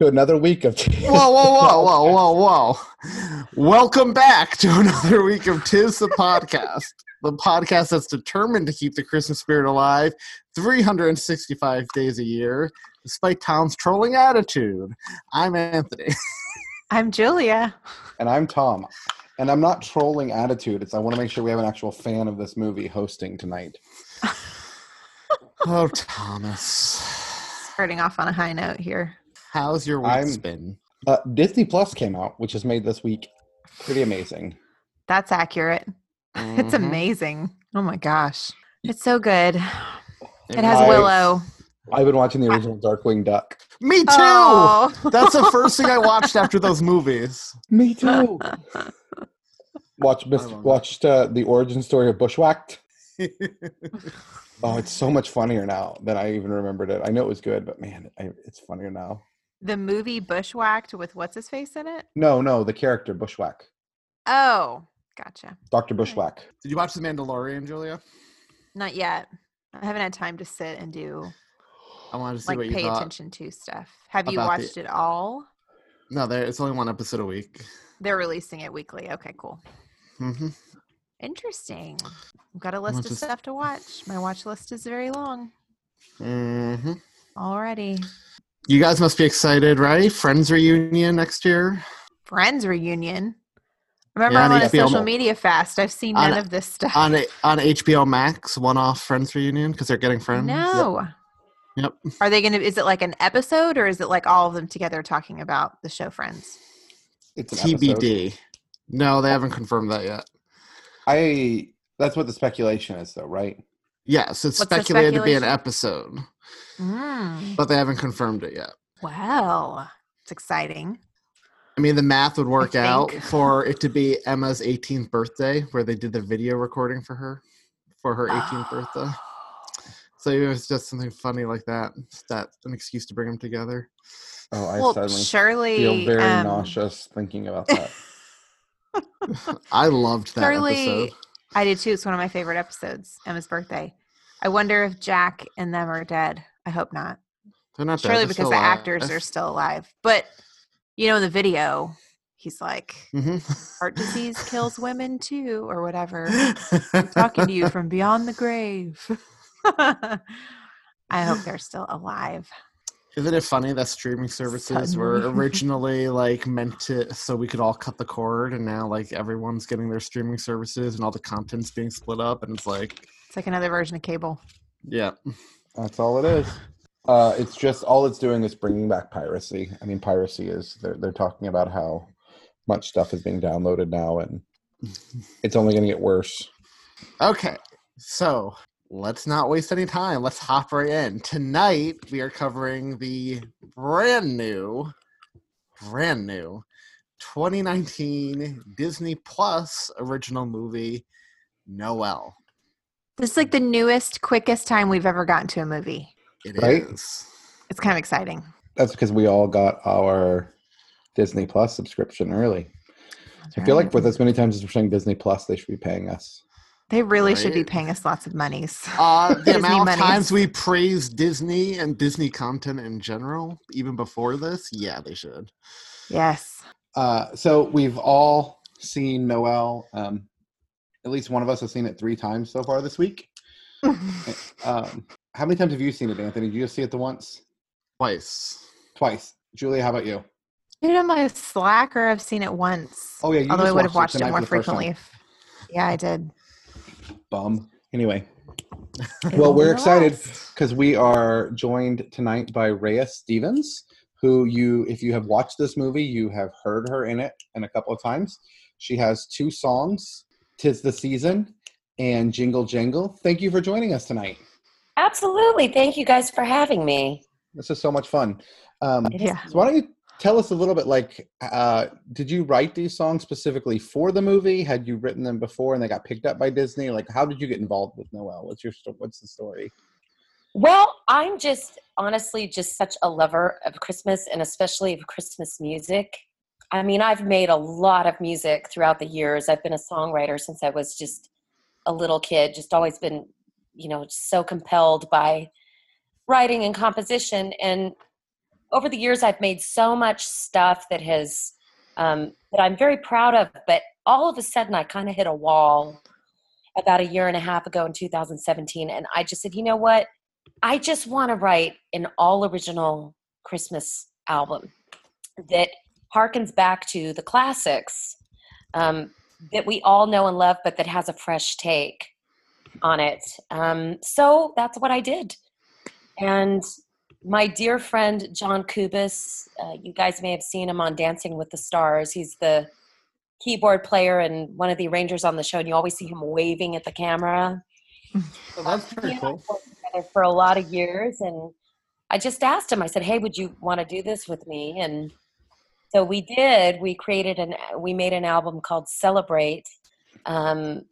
to another week of. Whoa, whoa, whoa, whoa, whoa, whoa. Welcome back to another week of Tis the Podcast, the podcast that's determined to keep the Christmas spirit alive 365 days a year, despite Thom's trolling attitude. I'm Anthony. I'm Julia. And I'm Thom. And I'm not trolling attitude. It's I want to make sure we have an actual fan of this movie hosting tonight. oh, Thomas. Starting off on a high note here. How's your week I'm- been? Uh, Disney Plus came out, which has made this week pretty amazing. That's accurate. It's Mhm. amazing. Oh my gosh. It's so good. It has I- Willow. I've been watching the original Darkwing Duck. Me too! Oh. That's the first thing I watched after those movies. Me too. Watch, Miss, love it. watched uh, the origin story of Bushwhacked. Oh, it's so much funnier now than I even remembered it. I know it was good, but man, I, it's funnier now. The movie Bushwhacked with what's his face in it? No, no, the character Bushwhack, Oh, gotcha. Doctor Bushwhack. Did you watch The Mandalorian, Julia? Not yet. I haven't had time to sit and do I wanted to see like what you pay thought. attention to stuff. Have you about the- watched it all? No, there. It's only one episode a week. They're releasing it weekly. Okay, cool. hmm Interesting. I've got a list of just- stuff to watch. My watch list is very long hmm already. You guys must be excited, right? Friends reunion next year. Friends reunion. Remember, Yeah, I'm on on a social Mo- media fast. I've seen On none a- of this stuff. on on HBO Max, one-off Friends reunion because they're getting friends. no. Yep. Are they going to? Is it like an episode, or is it like all of them together talking about the show Friends? It's an episode. TBD. No, they haven't confirmed that yet. I. That's what the speculation is, though, right? Yes, it's What's speculated to be an episode, Mm. but they haven't confirmed it yet. Well, it's exciting. I mean, the math would work out for it to be Emma's 18th birthday, where they did the video recording for her for her 18th birthday. So it was just something funny like that. That an excuse to bring them together. Oh, I well, suddenly surely. feel very um, nauseous thinking about that. I loved that Surely, episode. I did too. It's one of my favorite episodes. Emma's birthday. I wonder if Jack and them are dead. I hope not. They're not Surely they're because the alive. actors are still alive. But you know, in the video, he's like, Mhm. "Heart disease kills women too," or whatever. I'm talking to you from beyond the grave. I hope they're still alive. Isn't it funny that streaming services were originally like meant to so we could all cut the cord and now like everyone's getting their streaming services and all the content's being split up and it's like It's like another version of cable. yeah. That's all it is. Uh, it's just all it's doing is bringing back piracy. I mean, piracy is they're they're talking about how much stuff is being downloaded now, and it's only going to get worse. Okay. So let's not waste any time. Let's hop right in. Tonight we are covering the brand new brand new 2019 Disney Plus original movie Noelle. This is like the newest, quickest time we've ever gotten to a movie. It Right? is. It's kind of exciting. That's because we all got our Disney Plus subscription early. I feel like with as many times as we're saying Disney Plus, they should be paying us. They really should be paying us lots of monies. Uh, the Disney amount of monies. times we praise Disney and Disney content in general, even before this, yeah, they should. Yes. Uh, so we've all seen Noelle. Um, at least one of us has seen it three times so far this week. Um, how many times have you seen it, Anthony? Did you just see it the once? Twice. Twice. Julia, how about you? You know, my Slacker, I've seen it once. Oh yeah, you Although I would have watched it tonight more for the first time. frequently. If, yeah, I did. Bum. Anyway, well, we're excited because we are joined tonight by Rehya Stevens, who you, if you have watched this movie, you have heard her in it and a couple of times. She has two songs, "Tis the Season" and "Jingle Jangle." Thank you for joining us tonight. Absolutely. Thank you guys for having me. This is so much fun. Um, Yeah. So why don't you tell us a little bit? Like, uh, did you write these songs specifically for the movie? Had you written them before and they got picked up by Disney? Like, how did you get involved with Noelle? What's your what's the story? Well, I'm just honestly just such a lover of Christmas and especially of Christmas music. I mean, I've made a lot of music throughout the years. I've been a songwriter since I was just a little kid, just always been, you know, so compelled by writing and composition. And over the years, I've made so much stuff that has, um, that I'm very proud of. But all of a sudden, I kind of hit a wall about a year and a half ago in 2017. And I just said, you know what? I just want to write an all original Christmas album that harkens back to the classics um, that we all know and love, but that has a fresh take on it. Um, so that's what I did. And my dear friend John Kubis, uh, you guys may have seen him on Dancing with the Stars. He's the keyboard player and one of the arrangers on the show, and you always see him waving at the camera So that's pretty cool. together for a lot of years and i just asked him i said hey would you want to do this with me and so we did we created an we made an album called celebrate um,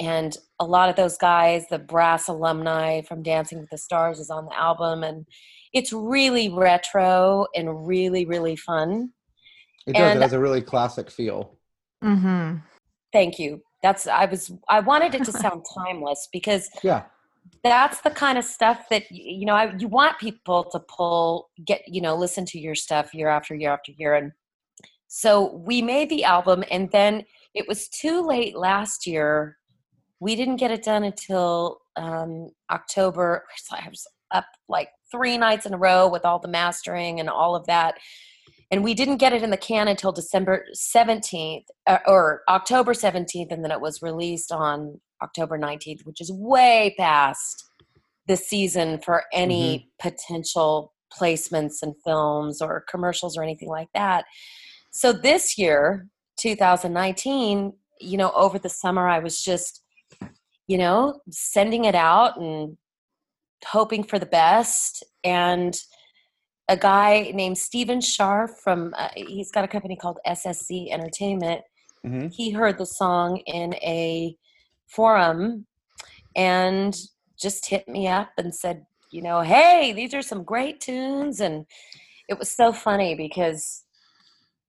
and a lot of those guys the brass alumni from dancing with the stars is on the album and it's really retro and really really fun It does. And- it has a really classic feel. Mm-hmm. thank you that's i was i wanted it to sound timeless because Yeah. that's the kind of stuff that you know I, you want people to pull get you know listen to your stuff year after year after year and so we made the album and then it was too late last year we didn't get it done until um, october so i was up like three nights in a row with all the mastering and all of that. And we didn't get it in the can until december 17th uh, or october 17th and then it was released on october 19th which is way past the season for any potential placements and films or commercials or anything like that. So this year 2019 you know over the summer i was just you know sending it out and hoping for the best and a guy named Steven Scharf from uh, he's got a company called SSC Entertainment. Mhm. He heard the song in a forum and just hit me up and said, you know, hey, these are some great tunes and it was so funny because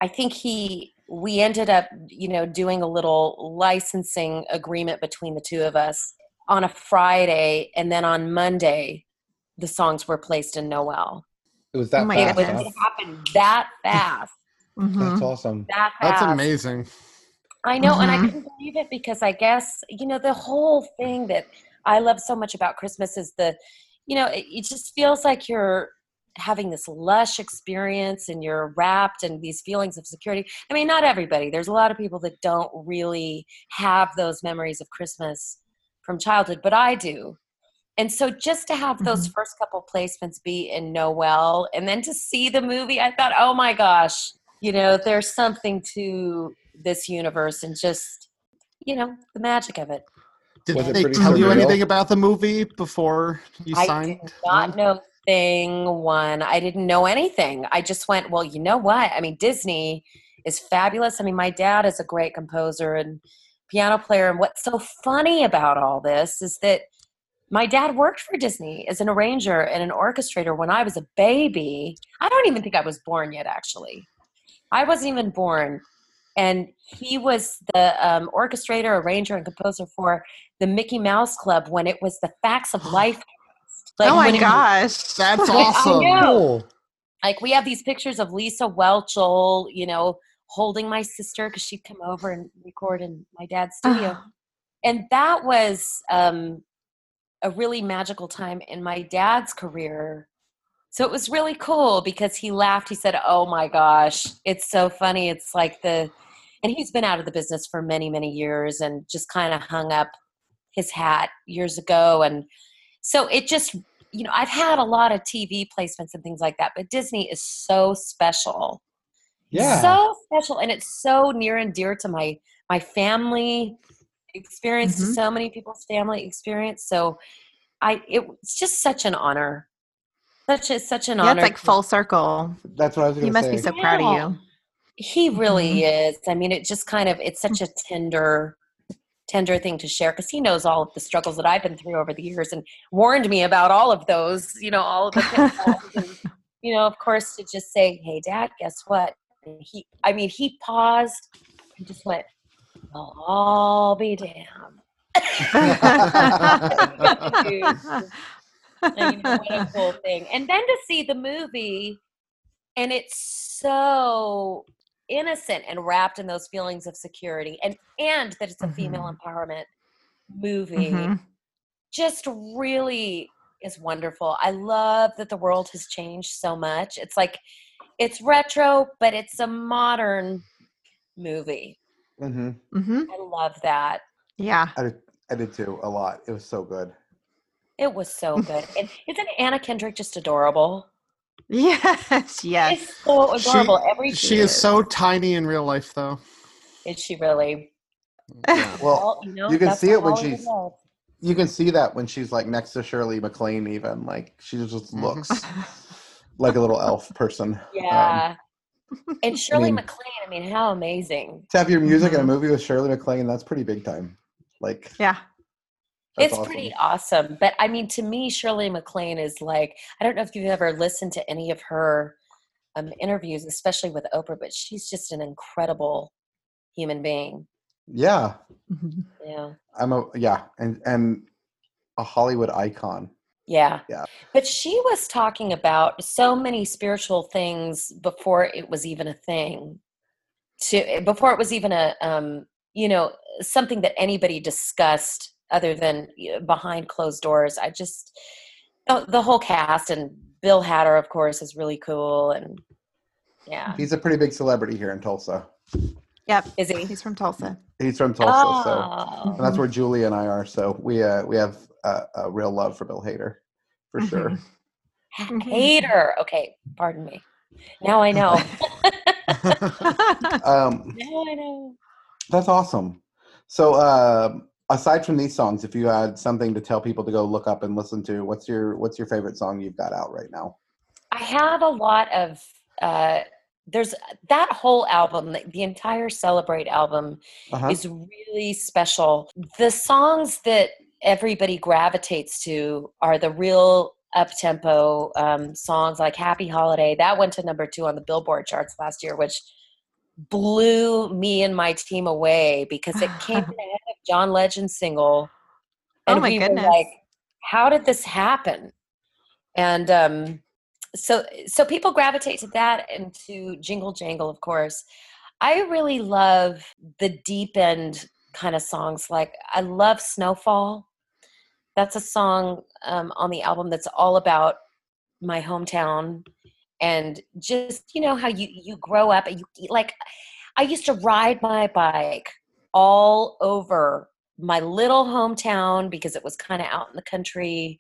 I think he we ended up, you know, doing a little licensing agreement between the two of us on a Friday and then on Monday the songs were placed in Noelle. It was that Oh my fast. It, was, goodness. it happened that fast. Mm-hmm. That's awesome. That fast. That's amazing. I know, and I Mhm. couldn't believe it because I guess you know the whole thing that I love so much about Christmas is the, you know, it, it just feels like you're having this lush experience and you're wrapped in these feelings of security. I mean, not everybody. There's a lot of people that don't really have those memories of Christmas from childhood, but I do. And so just to have those mm-hmm. first couple placements be in Noelle and then to see the movie, I thought, oh my gosh, you know, there's something to this universe and just, you know, the magic of it. Did Was they pretty tell you anything about the movie before you I signed? did not on? know thing one. I didn't know anything. I just went, well, you know what? I mean, Disney is fabulous. I mean, my dad is a great composer and piano player. And what's so funny about all this is that my dad worked for Disney as an arranger and an orchestrator when I was a baby. I don't even think I was born yet, actually. I wasn't even born. And he was the um, orchestrator, arranger, and composer for the Mickey Mouse Club when it was the Facts of Life. Like oh my when it- gosh. That's I awesome. Cool. like we have these pictures of Lisa Whelchel, you know, holding my sister because she'd come over and record in my dad's studio. and that was um, a really magical time in my dad's career. So it was really cool because he laughed. He said, Oh my gosh, it's so funny. It's like the, and he's been out of the business for many, many years and just kind of hung up his hat years ago, and so it just you know I've had a lot of TV placements and things like that, but Disney is so special, Yeah. so special, and it's so near and dear to my my family experience, to Mhm. so many people's family experience. So I it, it's just such an honor, such a such an Yeah, honor. it's like full circle. That's what I was going You to must be so proud of you. He really is. I mean, it just kind of it's such a tender tender thing to share because he knows all of the struggles that I've been through over the years and warned me about all of those, you know, all of the and, you know, of course to just say, "Hey dad, guess what?" And he I mean, he paused and just went, "Well, I'll be damned." I mean, what a cool thing. And then to see the movie, and it's so innocent and wrapped in those feelings of security, and and that it's a female empowerment movie, Mhm. just really is wonderful. I love that the world has changed so much. It's like it's retro, but it's a modern movie. hmm hmm I love that. Yeah. I did, I did too a lot. It was so good. It was so good. and isn't Anna Kendrick just adorable? Yes. Yes. It's so adorable. Every she is so tiny in real life, though. Is she really? Well, Well, you know, you can see it when she's you can see that when she's like next to Shirley MacLaine even like she just Mhm. looks like a little elf person. Um, Yeah. and Shirley mean- MacLaine, I mean, how amazing. to have your music in a Mhm. movie with Shirley MacLaine, that's pretty big time. Like Yeah. it's awesome. pretty awesome. But I mean, to me, Shirley MacLaine is like, I don't know if you've ever listened to any of her um, interviews, especially with Oprah, but she's just an incredible human being. Yeah. Mhm. Yeah. I'm a yeah, and and a Hollywood icon. Yeah. Yeah. But she was talking about so many spiritual things before it was even a thing. To before it was even a um, you know, something that anybody discussed other than behind closed doors. I just oh, the whole cast and Bill Hader of course is really cool and yeah. He's a pretty big celebrity here in Tulsa. Yep. Is he? He's from Tulsa. He's from Tulsa, so Oh. and that's where Julie and I are. So we uh we have a, a real love for Bill Hader, for sure. Mhm. Hater. Okay, pardon me. Now I know. Um, now I know. that's awesome. So uh, aside from these songs, if you had something to tell people to go look up and listen to, what's your what's your favorite song you've got out right now? I have a lot of uh there's that whole album, the, the entire Celebrate album Uh-huh. is really special. The songs that everybody gravitates to are the real up tempo um, songs like Happy Holiday. That went to number two on the Billboard charts last year, which blew me and my team away because it came ahead of John Legend's single. Oh And my we goodness. were like, how did this happen? And um, so so people gravitate to that and to Jingle Jangle, of course. I really love the deep end kind of songs. Like I love Snowfall. That's a song um, on the album that's all about my hometown and just you know how you you grow up and you like I used to ride my bike all over my little hometown because it was kind of out in the country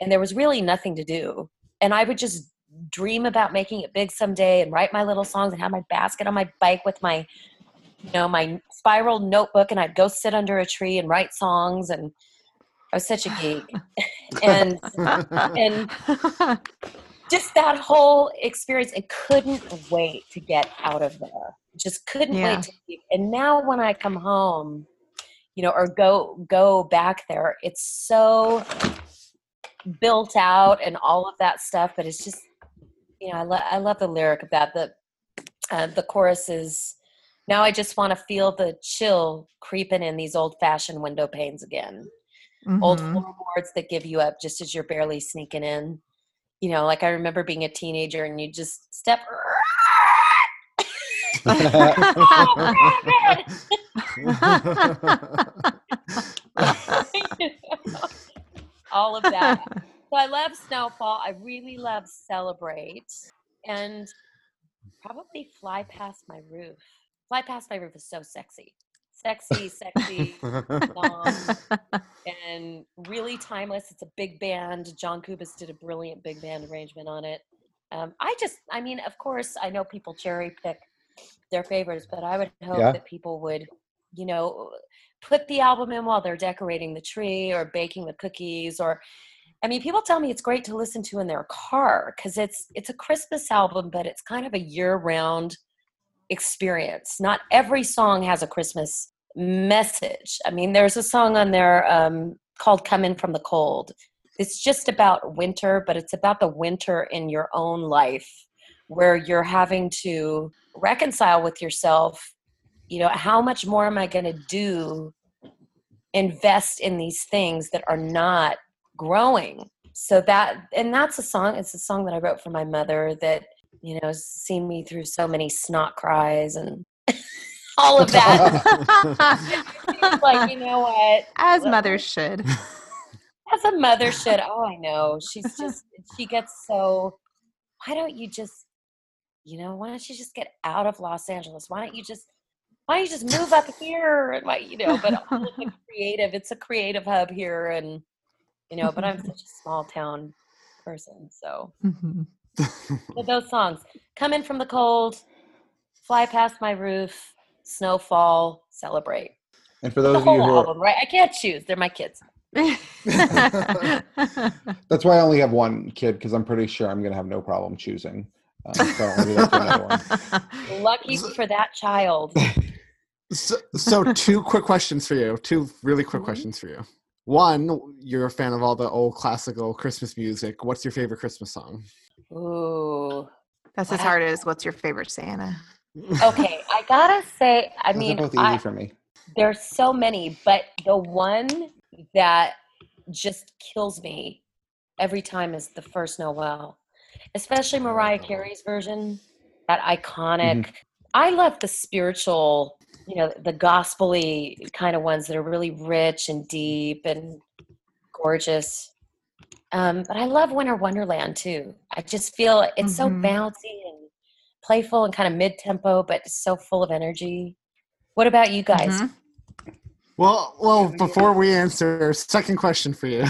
and there was really nothing to do and I would just dream about making it big someday and write my little songs and have my basket on my bike with my you know my spiral notebook and I'd go sit under a tree and write songs and I was such a geek and and just that whole experience and couldn't wait to get out of there just couldn't Yeah. wait to leave. and now when i come home you know or go go back there it's so built out and all of that stuff but it's just you know i, lo- I love the lyric of that the uh, the chorus is now i just want to feel the chill creeping in these old fashioned window panes again old Mhm. floorboards that give you up just as you're barely sneaking in. You know, like I remember being a teenager and you just step all of that. So I love Snowfall. I really love Celebrate and probably Fly Past My Roof. Fly Past My Roof is so sexy. sexy, sexy song and really timeless. It's a big band. John Kubis did a brilliant big band arrangement on it. Um, I just, I mean, of course, I know people cherry pick their favorites, but I would hope Yeah. that people would, you know, put the album in while they're decorating the tree or baking the cookies or I mean, people tell me it's great to listen to in their car because it's it's a Christmas album, but it's kind of a year-round experience. Not every song has a Christmas message. I mean, there's a song on there um, called "Come In From the Cold." It's just about winter, but it's about the winter in your own life, where you're having to reconcile with yourself. You know, how much more am I going to do? Invest in these things that are not growing so that and that's a song it's a song that i wrote for my mother that you know has seen me through so many snot cries and all of that like you know what As mothers should. as a mother should oh i know she's just she gets so why don't you just you know why don't you just get out of los angeles why don't you just why don't you just move up here? And why you know but all of the creative. It's a creative hub here and you know but i'm such a small town person so. Mhm. but those songs come in from the cold fly past my roof snowfall celebrate. And for the those of you whole who are, right? I can't choose. They're my kids. That's why I only have one kid because I'm pretty sure I'm gonna have no problem choosing. Um, so I don't do that to one. lucky for that child So, so two quick questions for you. Two really quick Mhm. questions for you. One, you're a fan of all the old classical Christmas music. What's your favorite Christmas song? ooh That's as hard as what's your favorite Santa? okay i gotta say i Those mean are both easy I, for me. there's so many but the one that just kills me every time is the first noel especially mariah carey's version that iconic i love the spiritual you know the gospely kind of ones that are really rich and deep and gorgeous um, but i love winter wonderland too i just feel it's so Mhm. bouncy and playful and kind of mid-tempo but so full of energy what about you guys Mhm. Well, well, before we answer, second question for you.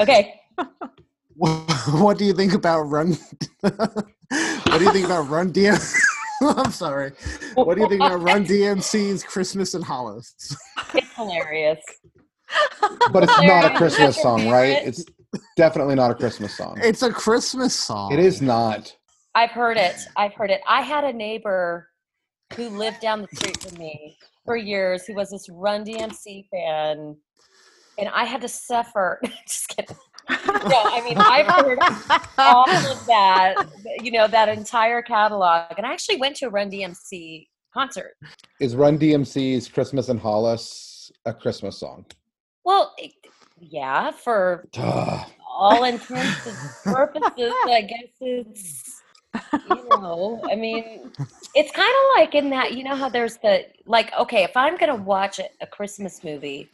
okay What do you think about Run? what do you think about Run DM? I'm sorry. What do you think about Run DMC's Christmas in Hollis? it's hilarious But it's not a Christmas song, right? It's definitely not a Christmas song. It's a Christmas song. It is not. I've heard it. I've heard it. I had a neighbor who lived down the street from me for years who was this Run DMC fan. And I had to suffer. Just kidding. No, I mean, I've heard all of that, you know, that entire catalog. And I actually went to a Run DMC concert. Is Run DMC's Christmas in Hollis a Christmas song? Well, it, yeah, for Duh. all intents and purposes, I guess it's you know, I mean, it's kind of like in that you know how there's the like okay, if I'm gonna watch a, a Christmas movie,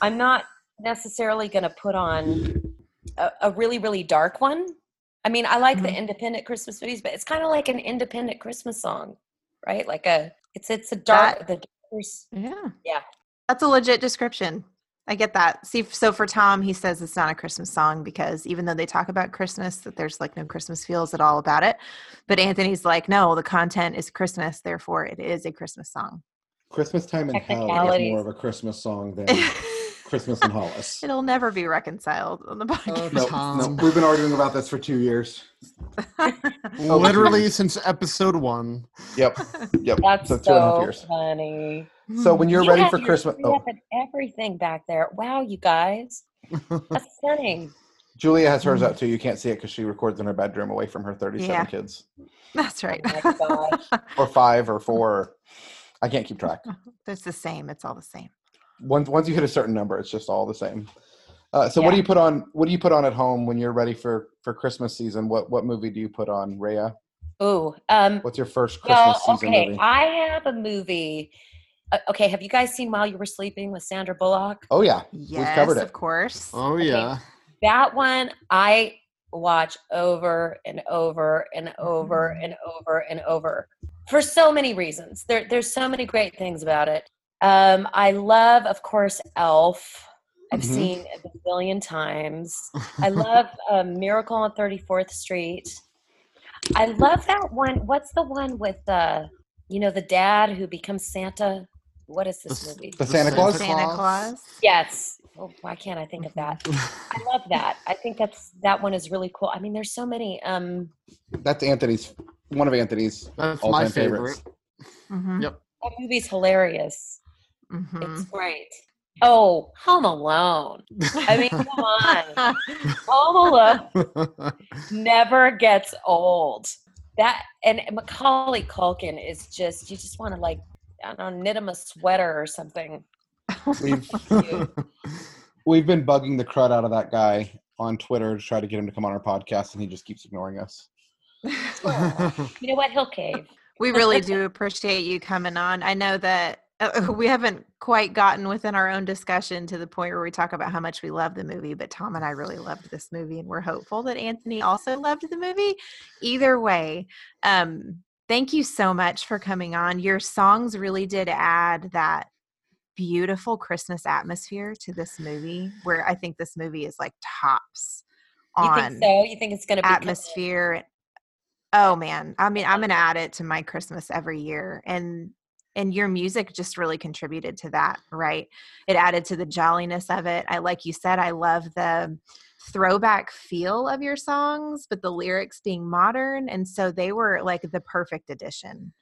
I'm not necessarily gonna put on a, a really really dark one. I mean, I like the mm-hmm. independent Christmas movies, but it's kind of like an independent Christmas song, right? Like a it's it's a dark the darkest- Yeah. yeah. That's a legit description. I get that. See, so for Thom, he says it's not a Christmas song because even though they talk about Christmas, that there's like no Christmas feels at all about it. But Anthony's like, no, the content is Christmas, therefore it is a Christmas song. Christmas Time in Hell is more of a Christmas song than Christmas in Hollis. It'll never be reconciled on the oh, podcast. No, Thom. no, we've been arguing about this for two years. Oh, Literally since episode one. Yep, yep. That's so so, two and a half years. funny. So when you're You ready for your Christmas, tree oh, everything back there. Wow, you guys, that's stunning. Julia has hers out mm. too. You can't see it because she records in her bedroom away from her 37 Yeah. kids, That's right. Oh or five, or four. I can't keep track. it's the same. It's all the same. Once once you hit a certain number, it's just all the same. Uh, so what do you put on? What do you put on at home when you're ready for for Christmas season? What what movie do you put on, Rehya? Ooh, um, What's your first Christmas well, season okay, movie? I have a movie. Uh, okay, have you guys seen While You Were Sleeping with Sandra Bullock? oh yeah, Yes, we've covered it. of course. Oh Okay. yeah. That one I watch over and over and over Mm-hmm. and over and over for so many reasons. There, there's so many great things about it. Um, I love, of course, Elf. I've Mhm. seen a billion times. I love um, Miracle on 34th Street. I love that one. What's the one with the, you know, the dad who becomes Santa? What is this The- movie? The Santa Claus? Santa Claus. Yes. Oh, why can't I think of that? I love that. I think that's that one is really cool. I mean, there's so many. Um, That's Anthony's one of Anthony's That's my all-time favorite. favorites. Mhm. Yep. that movie's hilarious. Mhm. It's great. Oh, Home Alone. I mean, come on. Home Alone never gets old. That and Macaulay Culkin is just you just want to like I don't know knit him a sweater or something. We've we've been bugging the crud out of that guy on Twitter to try to get him to come on our podcast, and he just keeps ignoring us. You know what? He'll cave. We really do appreciate you coming on. I know that uh, we haven't quite gotten within our own discussion to the point where we talk about how much we love the movie, but Thom and I really loved this movie, and we're hopeful that Anthony also loved the movie. Either way, um, thank you so much for coming on. Your songs really did add that beautiful Christmas atmosphere to this movie, where I think this movie is like tops You think so? You think it's going to be atmosphere. Oh man, I mean, I'm gonna add it to my Christmas every year, and and your music just really contributed to that, right? It added to the jolliness of it. I like you said, I love the throwback feel of your songs, but the lyrics being modern, and so they were like the perfect addition.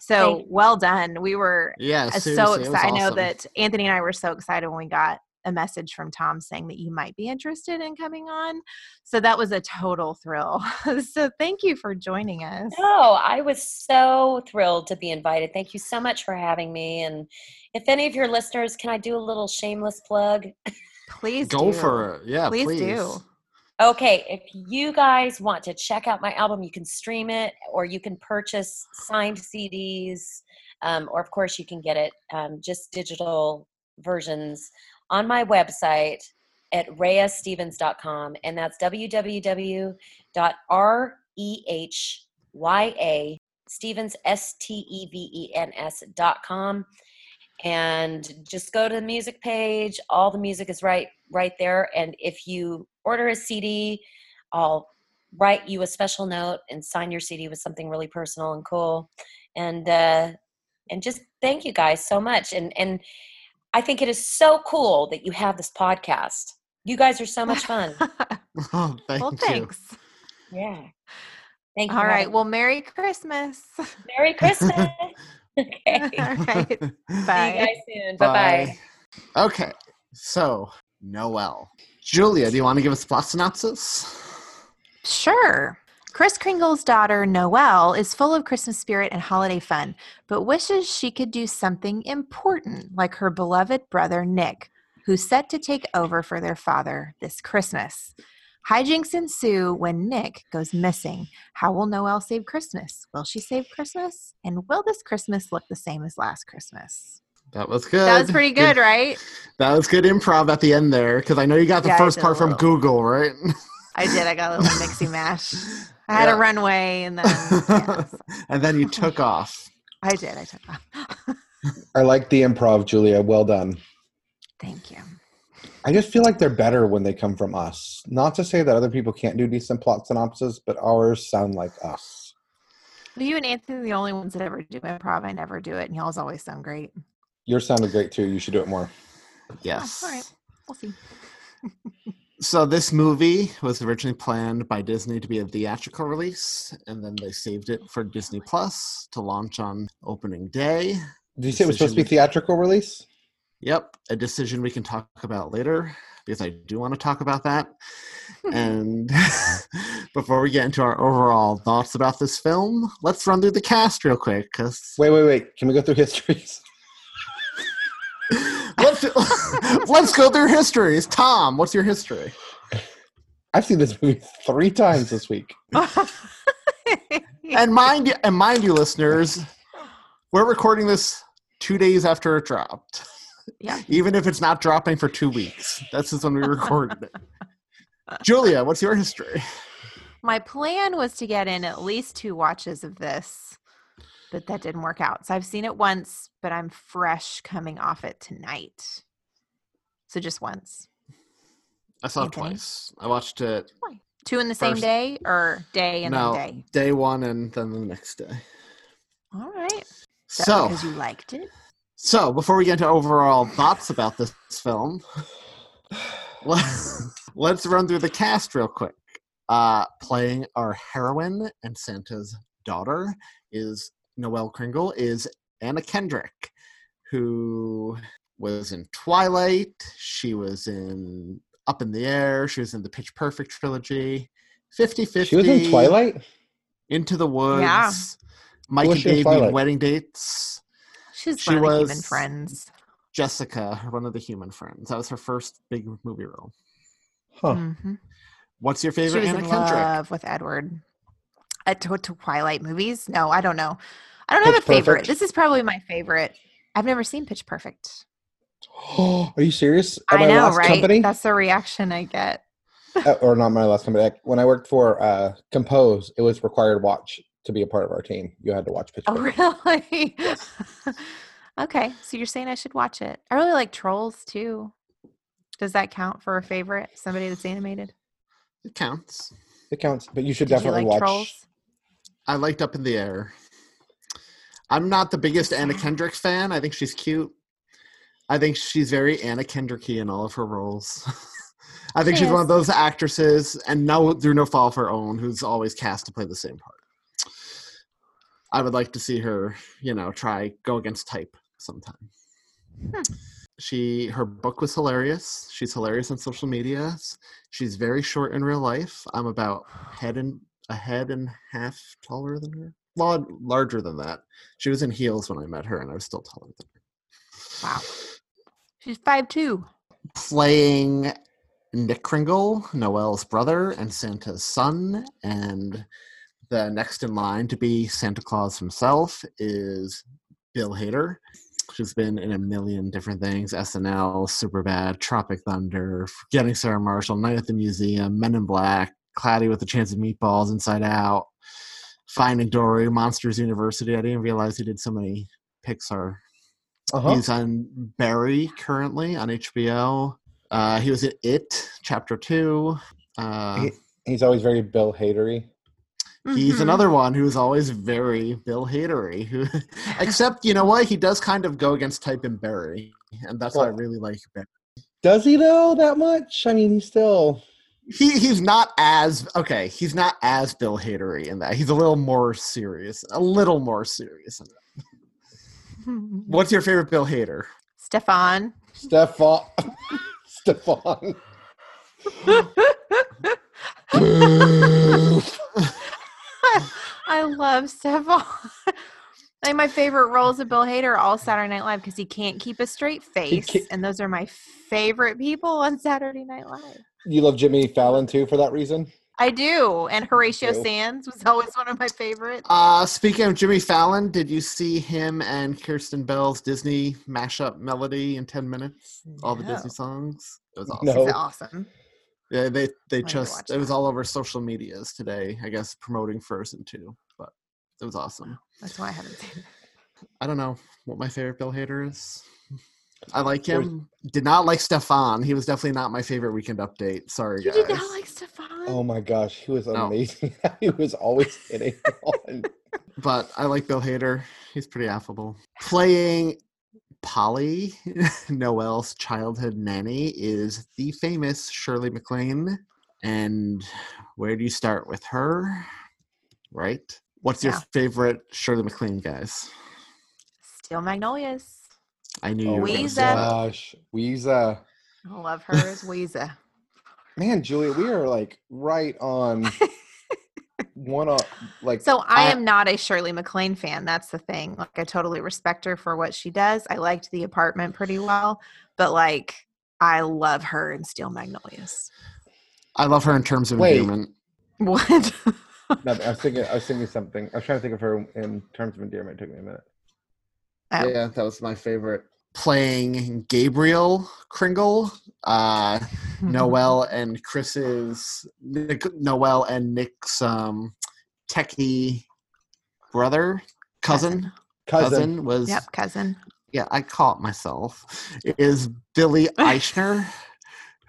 So well done. We were Yeah, uh, so seriously, it was excited. I know that Anthony and I were so excited when we got a message from Thom saying that you might be interested in coming on. So that was a total thrill. so thank you for joining us. No, I was so thrilled to be invited. Thank you so much for having me. And if any of your listeners, can I do a little shameless plug? Please Go do. for it. Yeah, please, please. do. Okay, if you guys want to check out my album, you can stream it or you can purchase signed CDs, um, or of course, you can get it um, just digital versions on my website at rehyastevens.com. And that's www.rehya Stevens, S T E V E N S dot com. And just go to the music page. All the music is right right there. And if you order a CD, I'll write you a special note and sign your CD with something really personal and cool. And uh, and just thank you guys so much. And and I think it is so cool that you have this podcast. You guys are so much fun. Oh, thank well, you. thanks. yeah. Thank you. All for right. having me. Well, Merry Christmas. Merry Christmas. okay. All right. See you Bye. guys soon. Bye bye. Okay, so Noelle. Julia, do you want to give us a plot synopsis? Sure. Chris Kringle's daughter, Noelle, is full of Christmas spirit and holiday fun, but wishes she could do something important like her beloved brother, Nick, who's set to take over for their father this Christmas. Hijinks ensue when Nick goes missing. How will Noelle save Christmas? Will she save Christmas? And will this Christmas look the same as last Christmas? That was good. That was pretty good, right? That was good improv at the end there, because I know you got the Yeah, first part from. Google, right? I did. I got a little mixy mash. I had Yeah. a runway and then yeah, so and then you took off. I did. I took off. I like the improv, Julia. Well done. Thank you. I just feel like they're better when they come from us. Not to say that other people can't do decent plot synopses, but ours sound like us. Well, you and Anthony are the only ones that ever do improv. I never do it, and y'all's always sound great. Yours sounded great too. You should do it more. Yes. Oh, all right. We'll see. So this movie was originally planned by Disney to be a theatrical release, and then they saved it for Disney Plus to launch on opening day. Did you say it was supposed to be Decision- theatrical release? Yep, a decision we can talk about later because I do want to talk about that. Hmm. and before we get into our overall thoughts about this film, let's run through the cast real quick because Wait, wait, wait. Can we go through histories? Let's let's go through histories. Thom, what's your history? I've seen this movie three times this week. And mind you, and mind you, listeners, we're recording this two days after it dropped. Yeah. Even if it's not dropping for two weeks, that's just when we recorded it. Julia, what's your history? My plan was to get in at least two watches of this. But that didn't work out. So I've seen it once, but I'm fresh coming off it tonight. So just once. I saw it twice. I watched it. Two in the same day or day and no, then day? day one and then the next day. All right. So, because you liked it? so before we get into overall thoughts about this film, let- let's run through the cast real quick. Uh, playing our heroine and Santa's daughter is Noelle Kringle is Anna Kendrick, who was in Twilight. She was in Up in the Air. She was in the Pitch Perfect trilogy. 50 50. She was in Twilight. Into the Woods. Yeah. Mike was and she in Davey Wedding Dates. She's She one of the human friends. Jessica, one of the human friends. That was her first big movie role. Huh. Mhm. What's your favorite She favorite was Anna in Kendrick? love with Edward. At to, to Twilight movies? No, I don't know. I don't have a favorite. Perfect? This is probably my favorite. I've never seen Pitch Perfect. Are you serious? At I my know, last right? company, That's the reaction I get. uh, or not my last company. When I worked for uh, Compose, it was required watch to be a part of our team. You had to watch Pitch Perfect. Oh, Perfect. really? okay, so you're saying I should watch it. I really like Trolls too. Does that count for a favorite? Somebody that's animated? It counts. It counts, but you should Did you definitely like watch. Trolls? I liked Up in the Air. I'm not the biggest Anna Kendrick fan. I think she's cute. I think she's very Anna Kendricky in all of her roles. I think She she's one of those actresses, and no through no fault of her own, who's always cast to play the same part. I would like to see her, you know, try go against type sometime. Hmm. She her book was hilarious. She's hilarious on social media. She's very short in real life. I'm about head and a head and half taller than her. Well, larger than that. She was in heels when I met her, and I was still taller than her. Wow. She's five two. Playing Nick Kringle, Noelle's brother and Santa's son, and the next in line to be Santa Claus himself is Bill Hader. She's been in a million different things SNL, Superbad, Tropic Thunder, Getting Sarah Marshall, Night at the Museum, Men in Black, Cloudy with a Chance of Meatballs, Inside Out, Finding Dory, Monsters University. I didn't realize he did so many Pixar. Uh-huh. He's on Barry currently on HBO. Uh, he was in It, Chapter 2. Uh, He, he's always very Bill Hadery. He's Mhm. another one who's always very Bill Hadery. Who, except you know what, he does kind of go against type in Barry, and that's why I really like Barry. Does he though that much? I mean, he's still. He he's not as okay. He's not as Bill Hadery in that. He's a little more serious, a little more serious. In that. What's your favorite Bill Hader? Stefan. Stefan. Stefan. I love Stefan. like my favorite roles of Bill Hader are all Saturday Night Live because he can't keep a straight face, and those are my favorite people on Saturday Night Live. You love Jimmy Fallon too for that reason. I do, and Horatio Ew. Sanz was always one of my favorites. Uh, speaking of Jimmy Fallon, did you see him and Kristen Bell's Disney mashup melody in ten minutes? All the Disney songs. It was awesome. No. Is awesome? Yeah, they they I just it was all over social medias today. I guess promoting Frozen two, but it was awesome. That's why I haven't seen it. I don't know what my favorite Bill Hader is. I like There's- him. Did not like Stefan. He was definitely not my favorite weekend update. Sorry, You guys. did not like Stefan? Oh my gosh, he was No. amazing. he was always hitting on. but I like Bill Hader. He's pretty affable. Playing Polly, Noelle's childhood nanny, is the famous Shirley MacLaine. And where do you start with her? Right? What's your favorite Shirley MacLaine, guys? Steel Magnolias. I knew you Oh were my going to Ouiser. say that. gosh, Ouiser. I love her as Ouiser. Man, Julia, we are like right on one up. Like So I am not a Shirley MacLaine fan. That's the thing. Like I totally respect her for what she does. I liked the apartment pretty well, but like I love her in Steel Magnolias. I love her in terms of Wait. endearment. What? No, I was thinking. I was thinking something. I was trying to think of her in terms of endearment. It took me a minute. Oh. Yeah, that was my favorite. Playing Gabriel Kringle, uh, Noelle and Chris's Nick, Noelle and Nick's um, techie brother, cousin, Cousin. cousin was Yep, cousin. yeah, I caught myself, is Billy Eichner,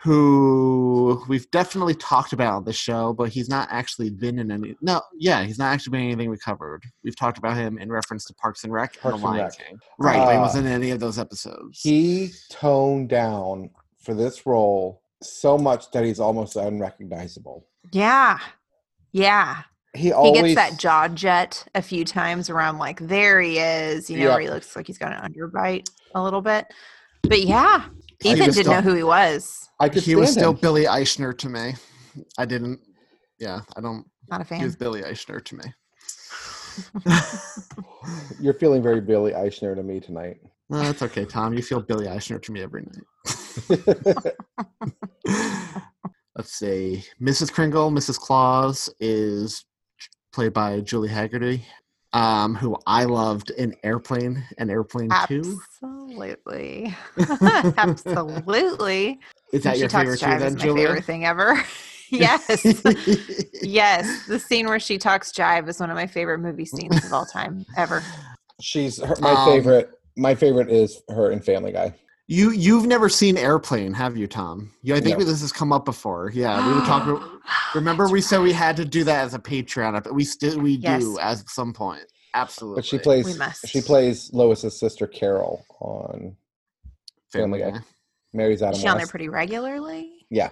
who we've definitely talked about on the show, but he's not actually been in any. No, yeah, he's not actually been in anything we covered. We've talked about him in reference to Parks and Rec Parks and The and Lion Rec. King. Right, but he Uh, wasn't in any of those episodes. He toned down for this role so much that he's almost unrecognizable. Yeah. Yeah. He He always gets that jaw jet a few times around like there he is, you know, Yep. where he looks like he's got an underbite a little bit. But yeah, He Ethan didn't still- know who he was. I could he was still him. Billy Eichner to me. I didn't. Yeah, I don't. Not a fan. He was. Billy Eichner to me. You're feeling very Billy Eichner to me tonight. No, that's okay, Thom. You feel Billy Eichner to me every night. Let's see. Mrs. Kringle, Mrs. Claus is played by Julie Hagerty, um, who I loved in Airplane and Airplane 2. Absolutely. Absolutely. Is that She your talks favorite too, jive then, is my Julia? favorite thing ever. yes. yes. The scene where she talks jive is one of my favorite movie scenes of all time ever. She's her, my Um, favorite. My favorite is her in Family Guy. You you've never seen Airplane, have you, Thom? Yeah, I think No. this has come up before. Yeah, we were talking. Remember, we said we had to do that as a Patreon, but we still we Yes. do at some point. Absolutely. But she plays. We must. She plays Lois's sister Carol on Family Guy. Marries Adam Is she on there pretty regularly? yeah,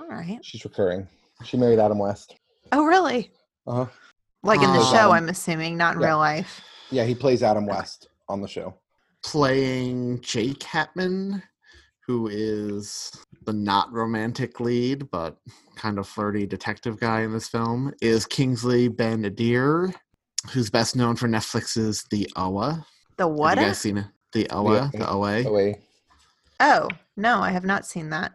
All right. she's recurring. She married Adam West. Oh, really? Uh huh. Like in the Oh. show, I'm assuming, not in Yeah. real life. Yeah, he plays Adam West on the show. Playing Jake Hapman, who is the not romantic lead but kind of flirty detective guy in this film, is Kingsley Ben Adir, who's best known for Netflix's The OA. The what? Have you guys seen it? The OA, the OA. Oh wait. Oh, no, I have not seen that.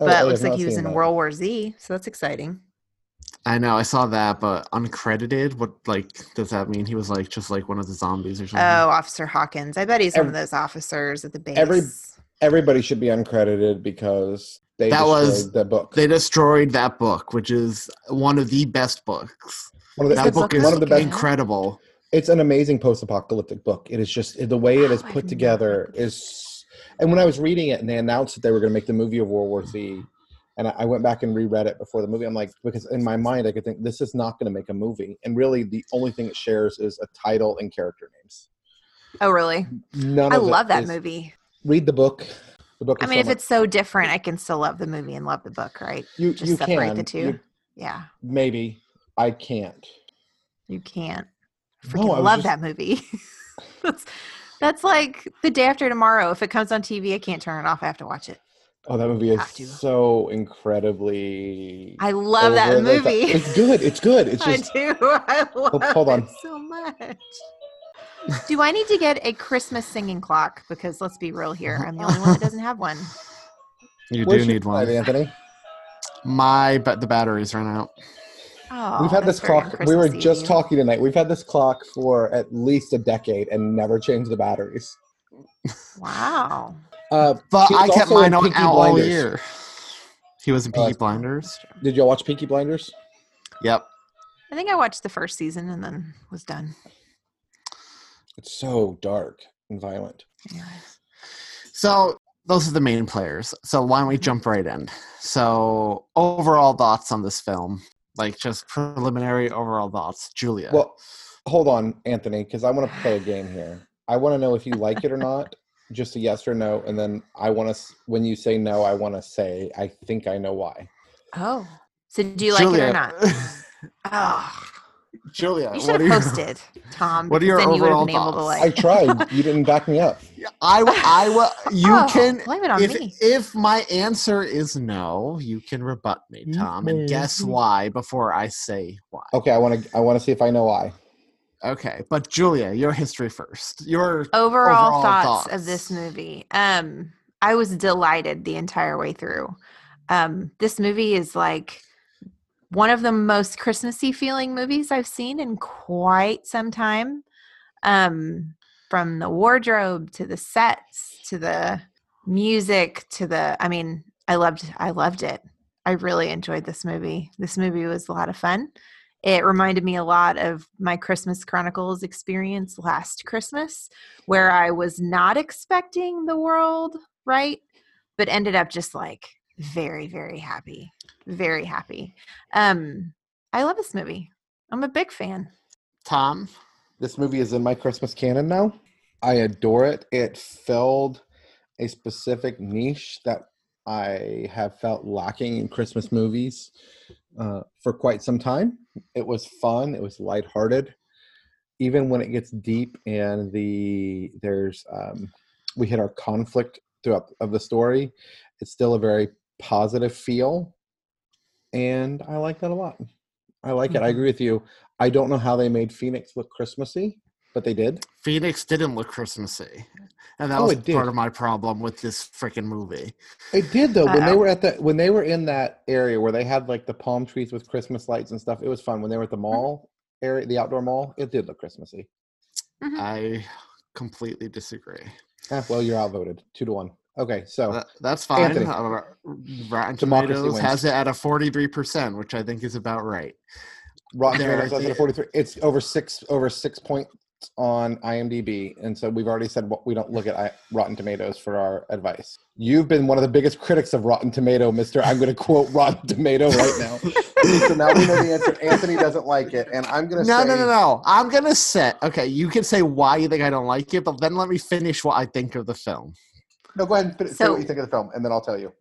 Oh, But I it looks like he was in that. World War Z, so that's exciting. I know, I saw that, but uncredited. What like does that mean? He was like just like one of the zombies or something. Oh, Officer Hawkins. I bet he's one of those officers at the base. every- Everybody should be uncredited because they That destroyed was- the book. They destroyed that book, which is one of the best books. one of the, That book is one of the best. incredible. It's an amazing post-apocalyptic book. It is just the way it is oh, Wow, put together is. And when I was reading it and they announced that they were going to make the movie of World War Z, and I I went back and reread it before the movie. I'm like, because in my mind I could think this is not going to make a movie, and really the only thing it shares is a title and character names. Oh, really? None I love that is- movie. Read the book. The book. I mean, so if much- it's so different, I can still love the movie and love the book, right? you Just you separate can the two. You- Yeah, maybe I can't. you can't. No, Freaking I love just- that movie. that's that's like the day after tomorrow. If it comes on TV, I can't turn it off. I have to watch it. Oh, that movie is so incredibly. I love that over the top. movie. It's good. It's good. It's just. I just do. I love hold on. it so much. Do I need to get a Christmas singing clock? Because let's be real here, I'm the only one that doesn't have one. You Where's do need drive, one. Anthony. My but the batteries ran out. Oh, We've had this clock. We were just you. talking tonight. We've had this clock for at least a decade and never changed the batteries. Wow. Uh, But I kept mine on Peaky out all year. He was in Peaky that's- Blinders. Did y'all watch Peaky Blinders? Yep. I think I watched the first season and then was done. It's so dark and violent. Anyways. So those are the main players. So why don't we jump right in? So overall thoughts on this film, like just preliminary overall thoughts, Julia. Well, hold on, Anthony, because I want to play a game here. I want to know if you like it or not, just a yes or no, and then I want to. When you say no, I want to say I think I know why. Oh. So do you like it or not? Oh, Julia, you what should are have your- posted, Thom. what are your then you would overall been able to thoughts? like. I tried. you didn't back me up. I, w- I w- you Oh, can blame it on if, me. if my answer is no, you can rebut me, Thom, and guess mm-hmm. why before I say why. Okay, I want to. I want to see if I know why. Okay, but Julia, your history first. Your overall, overall thoughts, of this movie um i was delighted the entire way through. Um this movie is like one of the most christmassy feeling movies i've seen in quite some time. Um from the wardrobe to the sets to the music to the i mean i loved i loved it. I really enjoyed this movie. This movie was a lot of fun it reminded me a lot of my Christmas Chronicles experience last Christmas, where I was not expecting the world right, but ended up just like very, very happy. Very happy. Um, I love this movie. I'm a big fan. Thom, This movie is in my Christmas canon now. I adore it. It filled a specific niche that I have felt lacking in Christmas movies uh, for quite some time. It was fun. It was lighthearted. Even when it gets deep and the there's um, we hit our conflict throughout of the story, it's still a very positive feel, and I like that a lot. I like it. I Mhm. agree with you. I don't know how they made Phoenix look Christmassy, but they did. Phoenix didn't look Christmassy, and that Oh, was it did. part of my problem with this freaking movie. It did though. When they Uh-oh. were at the when they were in that area where they had like the palm trees with Christmas lights and stuff, it was fun. When they were at the mall area, the outdoor mall, it did look Christmassy. Mhm. I completely disagree. Eh, well, you're outvoted two to one. Okay, so That- that's fine. Anthony. Uh, Rotten Democracy Tomatoes wins. has it at a forty-three percent, which I think is about right. Rotten there, Tomatoes has it at 43. It's over six over six points on IMDb, and so we've already said what we don't look at I, Rotten Tomatoes for our advice. You've been one of the biggest critics of Rotten Tomato, Mister. I'm going to quote Rotten Tomato right now. so now we know the answer. Anthony doesn't like it, and I'm going to No, say no, no, no. No. I'm gonna say okay. You can say why you think I don't like it, but then let me finish what I think of the film. No, go ahead and fin- say what you think of the film, and then I'll tell you.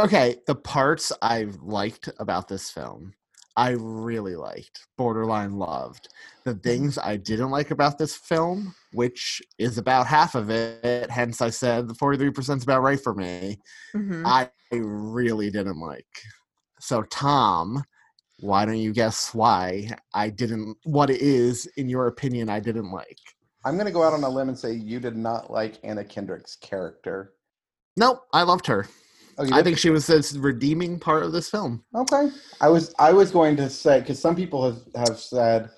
Okay, the parts I've liked about this film, I really liked, borderline loved. The things I didn't like about this film, which is about half of it, hence I said the 43% is about right for me, Mhm. I really didn't like. So, Thom, why don't you guess why I didn't, what it is, in your opinion, I didn't like? I'm going to go out on a limb and say you did not like Anna Kendrick's character. Nope, I loved her. I think she was this redeeming part of this film. Okay, I was I was going to say because some people have, have said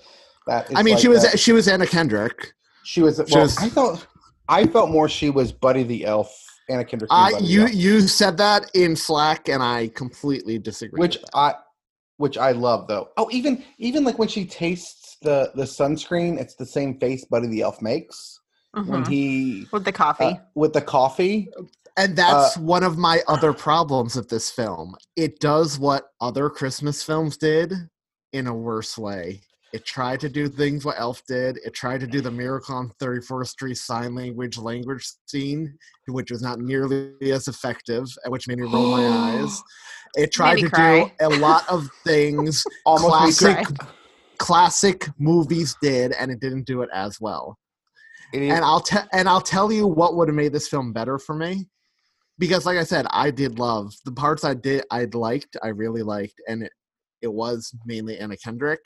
that. I mean, like she was that- she was Anna Kendrick. she was. Well, she was- I felt I felt more she was Buddy the Elf. Anna Kendrick. I you Elf, you said that in Slack, and I completely disagree. which. I which I love though. Oh, even even like when she tastes the the sunscreen, it's the same face Buddy the Elf makes when Mhm. he With the coffee. uh, with the coffee. And that's uh, one of my other problems with this film. It does what other Christmas films did in a worse way. It tried to do things what Elf did. It tried to do the Miracle on 34th Street sign language language scene, which was not nearly as effective, which made me roll my eyes. It tried to cry. do a lot of things Almost classic classic movies did, and it didn't do it as well. Is, And I'll tell and I'll tell you what would have made this film better for me. Because like I said, I did love the parts I did I liked, I really liked, and it, it was mainly Anna Kendrick.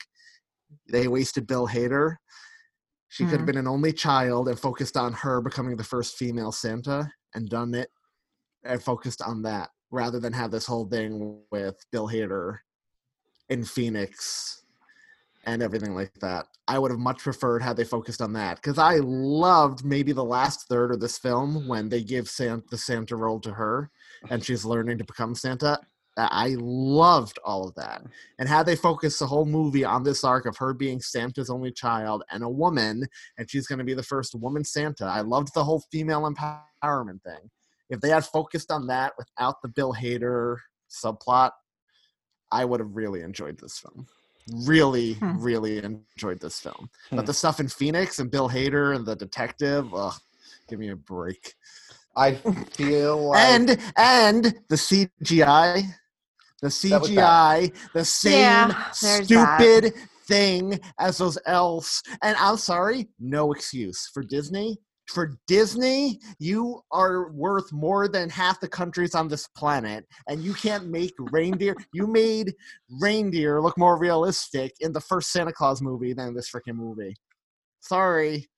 They wasted Bill Hader. She could have Mhm. been an only child and focused on her becoming the first female Santa and done it and focused on that rather than have this whole thing with Bill Hader in Phoenix and everything like that. I would have much preferred had they focused on that because I loved maybe the last third of this film when they give Santa the Santa role to her and she's learning to become Santa. I loved all of that. And had they focused the whole movie on this arc of her being Santa's only child and a woman, and she's going to be the first woman Santa, I loved the whole female empowerment thing. If they had focused on that without the Bill Hader subplot, I would have really enjoyed this film. Really, Hmm. really enjoyed this film. Hmm. But the stuff in Phoenix and Bill Hader and the detective, ugh, give me a break. I feel like And and the CGI, the CGI, the same Yeah, there's that. stupid thing as those elves. And I'm sorry, no excuse for Disney. For Disney, you are worth more than half the countries on this planet, and you can't make reindeer. You made reindeer look more realistic in the first Santa Claus movie than this freaking movie. Sorry.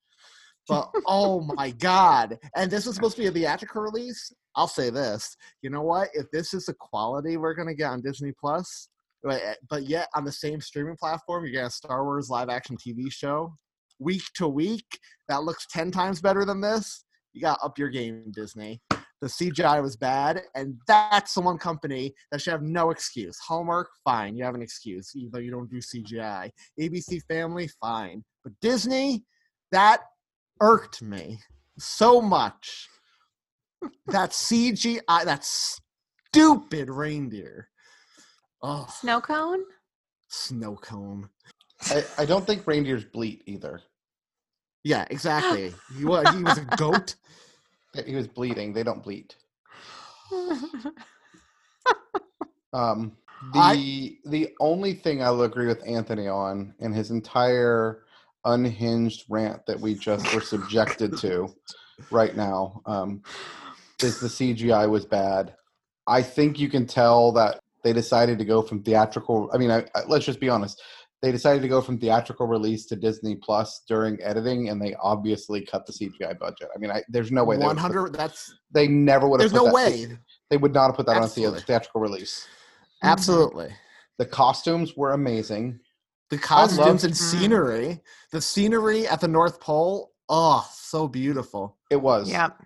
But oh my god. And this was supposed to be a theatrical release. I'll say this. You know what? If this is the quality we're gonna get on Disney Plus, but, eh, but yet on the same streaming platform, you're getting a Star Wars live action TV show week to week that looks ten times better than this. You gotta up your game, Disney. The CGI was bad, and that's the one company that should have no excuse. Hallmark, fine, you have an excuse, even though you don't do CGI. ABC Family, fine. But Disney, that irked me so much. that CGI, that stupid reindeer. Oh, Snow cone? snow cone. I, I don't think reindeers bleat either. Yeah, exactly. he, was, he was a goat. He was bleeding. They don't bleed. Um, the I- the only thing I'll agree with Anthony on in his entire unhinged rant that we just were subjected to right now um, is the CGI was bad. I think you can tell that they decided to go from theatrical. I mean, I, I, let's just be honest. They decided to go from theatrical release to Disney Plus during editing, and they obviously cut the CGI budget. I mean, I, there's no way they would One put- hundred. That's They never would have. There's put no that- way. They would not have put that on the theatrical release. absolutely The costumes were amazing. the costumes and Mm. scenery. The scenery at the North Pole. Oh, so beautiful. It was. Yep.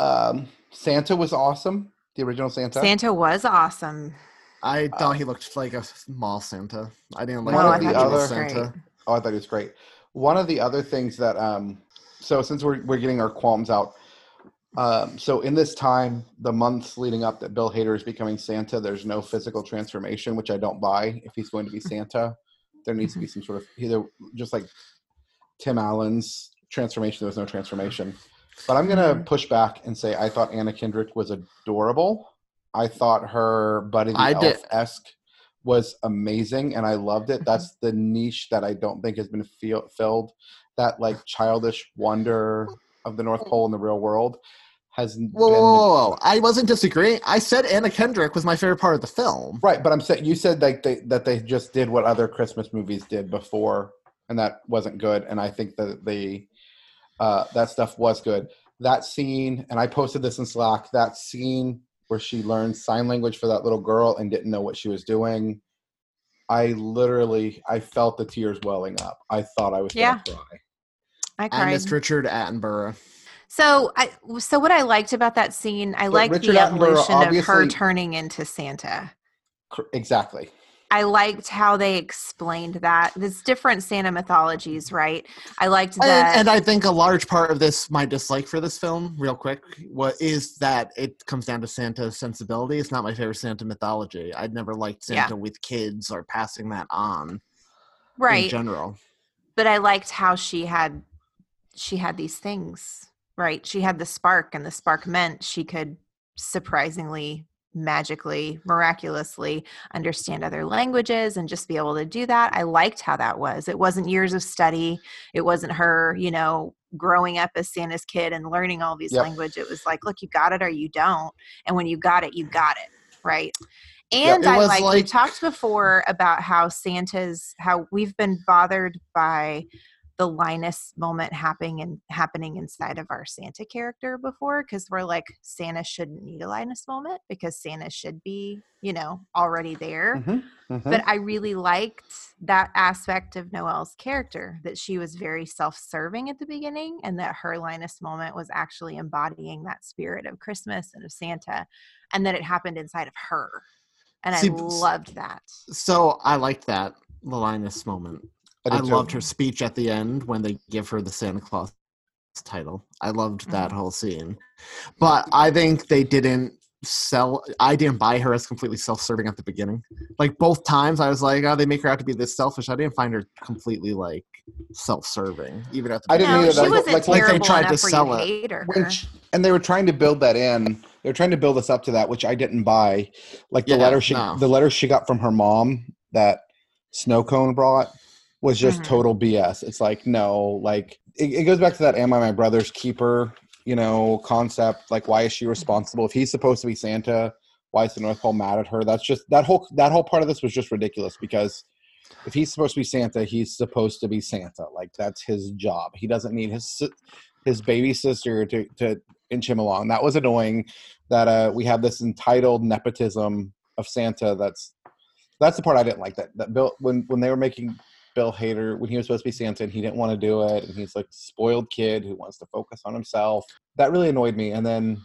Um, Santa was awesome. The original Santa. Santa was awesome. I Uh, thought he looked like a mall Santa. I didn't like One No, of the thought he was other- Santa. Oh, I thought he was great. One of the other things that, um, so since we're we're getting our qualms out, um, so in this time, the months leading up that Bill Hader is becoming Santa, there's no physical transformation, which I don't buy. If he's going to be Santa, there needs to be some sort of either just like Tim Allen's transformation. There was no transformation. But I'm gonna push back and say I thought Anna Kendrick was adorable. I thought her Buddy the I Elf esque was amazing, and I loved it. That's the niche that I don't think has been feel, filled. That like childish wonder of the North Pole in the real world has Whoa, whoa, been whoa, whoa. I wasn't disagreeing. I said Anna Kendrick was my favorite part of the film. right. But I'm saying you said like they, that they just did what other Christmas movies did before, and that wasn't good. And I think that the uh, that stuff was good. That scene, and I posted this in Slack. That scene where she learned sign language for that little girl and didn't know what she was doing. I literally, I felt the tears welling up. I thought I was Yeah. gonna cry. I And cried. Miss Richard Attenborough. So I so what I liked about that scene, I liked Richard the evolution of her turning into Santa. Exactly. I liked how they explained that. There's different Santa mythologies, right? I liked that. And, and I think a large part of this, my dislike for this film, real quick, what is that it comes down to Santa's sensibility. It's not my favorite Santa mythology. I'd never liked Yeah. Santa with kids or passing that on in right. general. but I liked how she had she had these things, right? She had the spark and the spark meant she could surprisingly magically miraculously understand other languages and just be able to do that. I liked how that was. It wasn't years of study. It wasn't her, you know, growing up as Santa's kid and learning all these Yep. language. It was like, look, you got it or you don't. And when you got it, you got it, right? And I was like, we like- talked before about how Santa's how we've been bothered by the Linus moment happening and happening inside of our Santa character before because we're like Santa shouldn't need a Linus moment because Santa should be, you know, already there. Mhm, mhm. But I really liked that aspect of Noelle's character that she was very self-serving at the beginning and that her Linus moment was actually embodying that spirit of Christmas and of Santa and that it happened inside of her. And See, I loved that. So I liked that, the Linus moment. I, loved her speech at the end when they give her the Santa Claus title. I loved that mm-hmm. whole scene. But I think they didn't sell I didn't buy her as completely self-serving at the beginning. Like both times I was like, oh, they make her out to be this selfish. I didn't find her completely like self-serving even at the I didn't no, either. she That's wasn't like- like they terrible tried to enough where sell you it. hate her. Which, and they were trying to build that in. They were trying to build us up to that, which I didn't buy. Like the Yeah, letter she, no. the letter she got from her mom that Snow Cone brought was just Mhm. total BS. It's like no, like it, it goes back to that "Am I my brother's keeper?" You know, concept. Like, why is she responsible if he's supposed to be Santa? Why is the North Pole mad at her? That's just that whole that whole part of this was just ridiculous because if he's supposed to be Santa, he's supposed to be Santa. Like that's his job. He doesn't need his his baby sister to to inch him along. That was annoying. That uh, we have this entitled nepotism of Santa. That's that's the part I didn't like. That that Bill when when they were making Bill Hader when he was supposed to be Santa and he didn't want to do it and he's like spoiled kid who wants to focus on himself. That really annoyed me. And then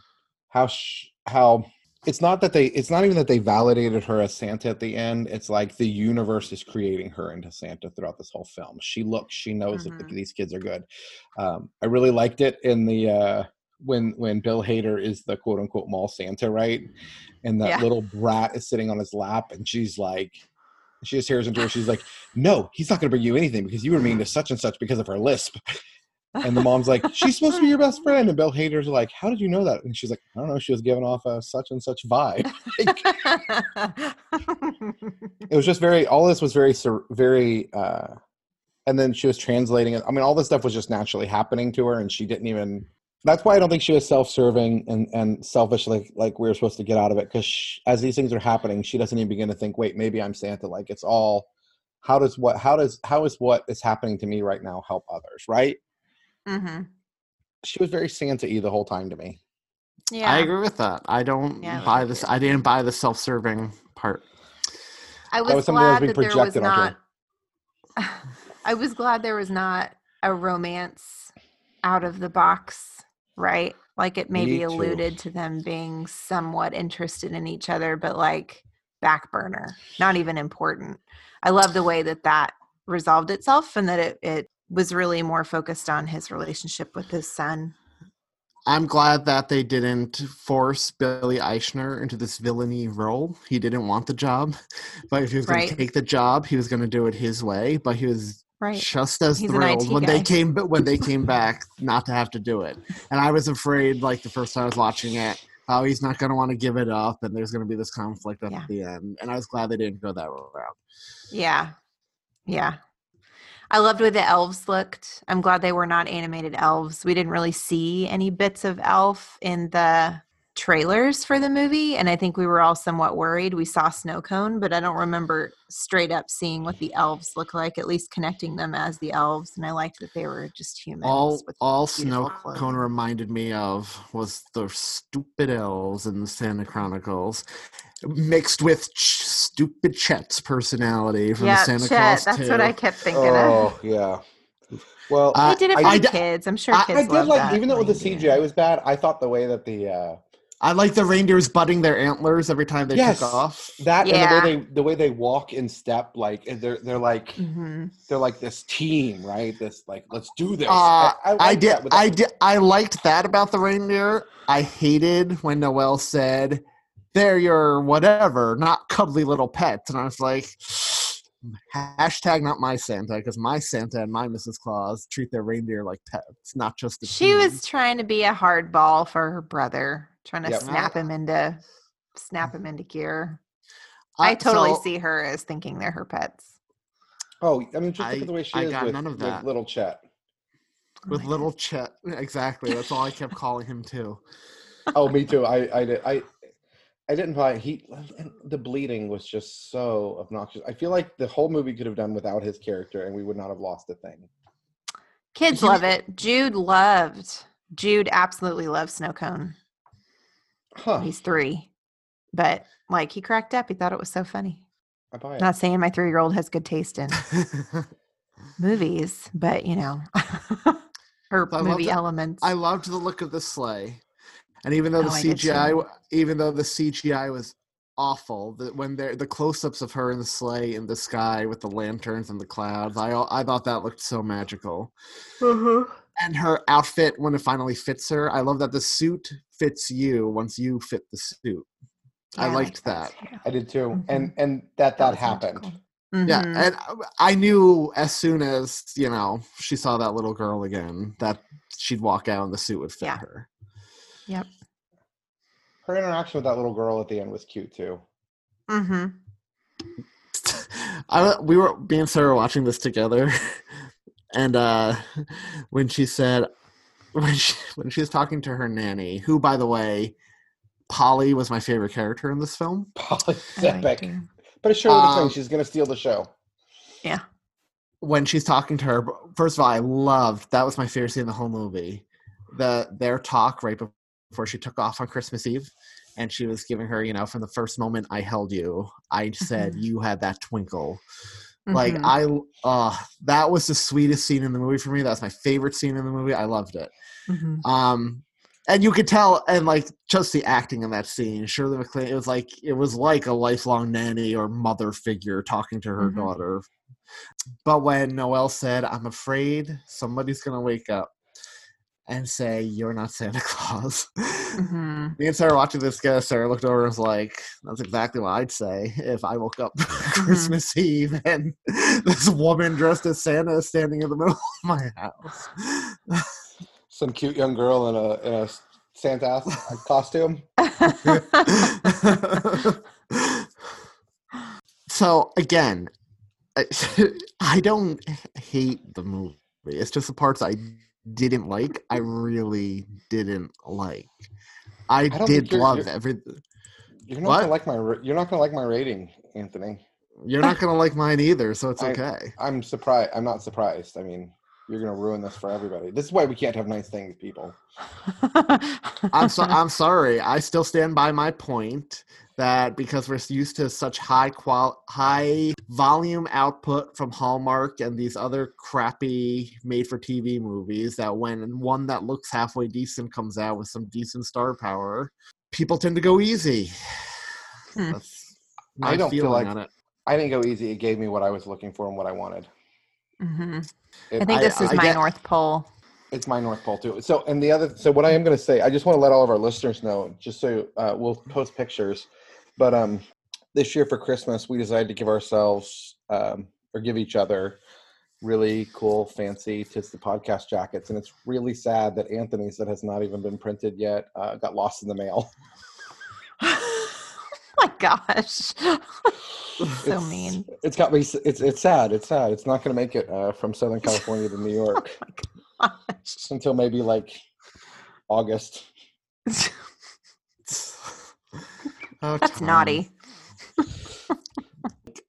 how sh- how it's not that they it's not even that they validated her as Santa at the end. It's like the universe is creating her into Santa throughout this whole film. She looks, she knows that Mhm. these kids are good. Um, I really liked it in the uh, when when Bill Hader is the quote unquote mall Santa, right? And that Yeah. little brat is sitting on his lap, and she's like. She just hears into her. She's like, "No, he's not going to bring you anything because you were mean to such and such because of her lisp." And the mom's like, "She's supposed to be your best friend." And Bill Hader's like, "How did you know that?" And she's like, "I don't know. She was giving off a such and such vibe." it was just very. All this was very, very. uh And then she was translating it. I mean, all this stuff was just naturally happening to her, and she didn't even. That's why I don't think she was self-serving and and selfish like like we were supposed to get out of it. Because as these things are happening, she doesn't even begin to think, "Wait, maybe I'm Santa." Like it's all. How does what? How does how is what is happening to me right now help others? Right? Mm-hmm. She was very Santa-y the whole time to me. Yeah. I agree with that. I don't Yeah, buy this. I didn't buy the self-serving part. I was, was something that was glad being that there was not. I was glad there was not a romance out of the box, right? Like it maybe Me too. alluded to them being somewhat interested in each other, but like back burner, not even important. I love the way that that resolved itself and that it, it was really more focused on his relationship with his son. I'm glad that they didn't force Billy Eichner into this villainy role. He didn't want the job, but if he was going to take the job, he was going to do it his way. But he was Right. just as He's thrilled when they came but when they came back not to have to do it. And I was afraid, like the first time I was watching it, how he's not going to want to give it up, and there's going to be this conflict at Yeah. the end. And I was glad they didn't go that route. Yeah. Yeah. I loved the way the elves looked. I'm glad they were not animated elves. We didn't really see any bits of elf in the trailers for the movie. And I think we were all somewhat worried. We saw snow cone, but I don't remember straight up seeing what the elves look like, at least connecting them as the elves. And I liked that they were just humans. all with all snow clothing. cone reminded me of was the stupid elves in the Santa Chronicles, mixed with ch- stupid Chet's personality from yeah, the Santa Chet, Claus. that's what I kept thinking of. Oh yeah. Well, Uh, They did it I- for I the d- kids. I'm sure I, kids I did love like that even though the. CGI was bad. I thought the way that the uh, I like the reindeers butting their antlers every time they Yes. took off. that Yeah. and the way they the way they walk in step, like they're they're like Mhm. they're like this team, right? This like let's do this. Uh, I, like did. that with I the- did. I liked that about the reindeer. I hated when Noelle said, "They're your whatever, not cuddly little pets," and I was like, "Hashtag not my Santa," because my Santa and my Mrs. Claus treat their reindeer like pets, not just. as She humans. was trying to be a hard ball for her brother, trying to Yep. snap him into snap him into gear. I Uh, totally so- see her as thinking they're her pets. Oh, I mean, just I- look at the way she I is got with, none of with little Chet. with little Chet. Exactly. That's all I kept calling him too. Oh, me too. I I did I. I didn't buy he the bleeding was just so obnoxious. I feel like the whole movie could have done without his character and we would not have lost a thing. Kids love it. Jude loved. Jude absolutely loves snow cone. Huh. He's three, but like he cracked up. He thought it was so funny. I buy it. Not saying my three year old has good taste in movies, but you know, or I movie the- elements. I loved the look of the sleigh, and even though the Oh, CGI, even though the CGI was awful, the, when they're the close-ups of her in the sleigh in the sky with the lanterns and the clouds, I I thought that looked so magical. Mm-hmm. And her outfit when it finally fits her, I love that the suit fits you once you fit the suit. I Yeah, liked that. too. I did too. Mhm. And and that that, was happened. magical. Yeah, and I- I knew as soon as you know she saw that little girl again that she'd walk out and the suit would fit Yeah. her. Yep. Her interaction with that little girl at the end was cute too. Mm-hmm. I we were me and Sarah watching this together, and uh when she said when she when she was talking to her nanny, who by the way, Polly was my favorite character in this film. Polly's I liked epic. her. But it showed the thing. Um, She's gonna steal the show. Yeah. When she's talking to her, first of all, I loved that was my favorite scene in the whole movie. The their talk right before she took off on Christmas Eve, and she was giving her, you know, from the first moment I held you, I said Mhm. you had that twinkle. Like Mhm. I, uh, that was the sweetest scene in the movie for me. That's my favorite scene in the movie. I loved it. Mhm. Um, and you could tell, and like just the acting in that scene, Shirley MacLaine, it was like it was like a lifelong nanny or mother figure talking to her Mhm. daughter. But when Noelle said, "I'm afraid somebody's gonna wake up and say you're not Santa Claus," hmm me and Sarah watching this guy, Sarah looked over and was like, "That's exactly what I'd say if I woke up Christmas Eve and this woman dressed as Santa is standing in the middle of my house." Some cute young girl in a in a Santa costume. so again, I don't hate the movie. It's just the parts I didn't like. I really didn't like. I, don't did you're- love you're- every. You're not What? gonna like my you're not gonna like my rating, Anthony. You're not gonna like mine either, so it's I- okay. I'm surprised. I'm not surprised. I mean, you're gonna ruin this for everybody. This is why we can't have nice things, people. I'm so, I'm sorry. I still stand by my point that because we're used to such high qual high volume output from Hallmark and these other crappy made for TV movies that when one that looks halfway decent comes out with some decent star power, people tend to go easy. Hmm. That's my I don't feel like on it. I didn't go easy. It gave me what I was looking for and what I wanted. hmm It- I think I- this is I my get- North Pole. It's my North Pole too. So, and the other, so what I am going to say, I just want to let all of our listeners know, just so uh, we'll post pictures. But um, this year for Christmas, we decided to give ourselves um, or give each other really cool, fancy "Tis the Podcast" jackets, and it's really sad that Anthony's that has not even been printed yet uh, got lost in the mail. my gosh. so It's- mean. It's got me. It's it's sad. It's sad. It's not going to make it uh, from Southern California to New York Gosh. until maybe like August. Oh, That's Thom. naughty.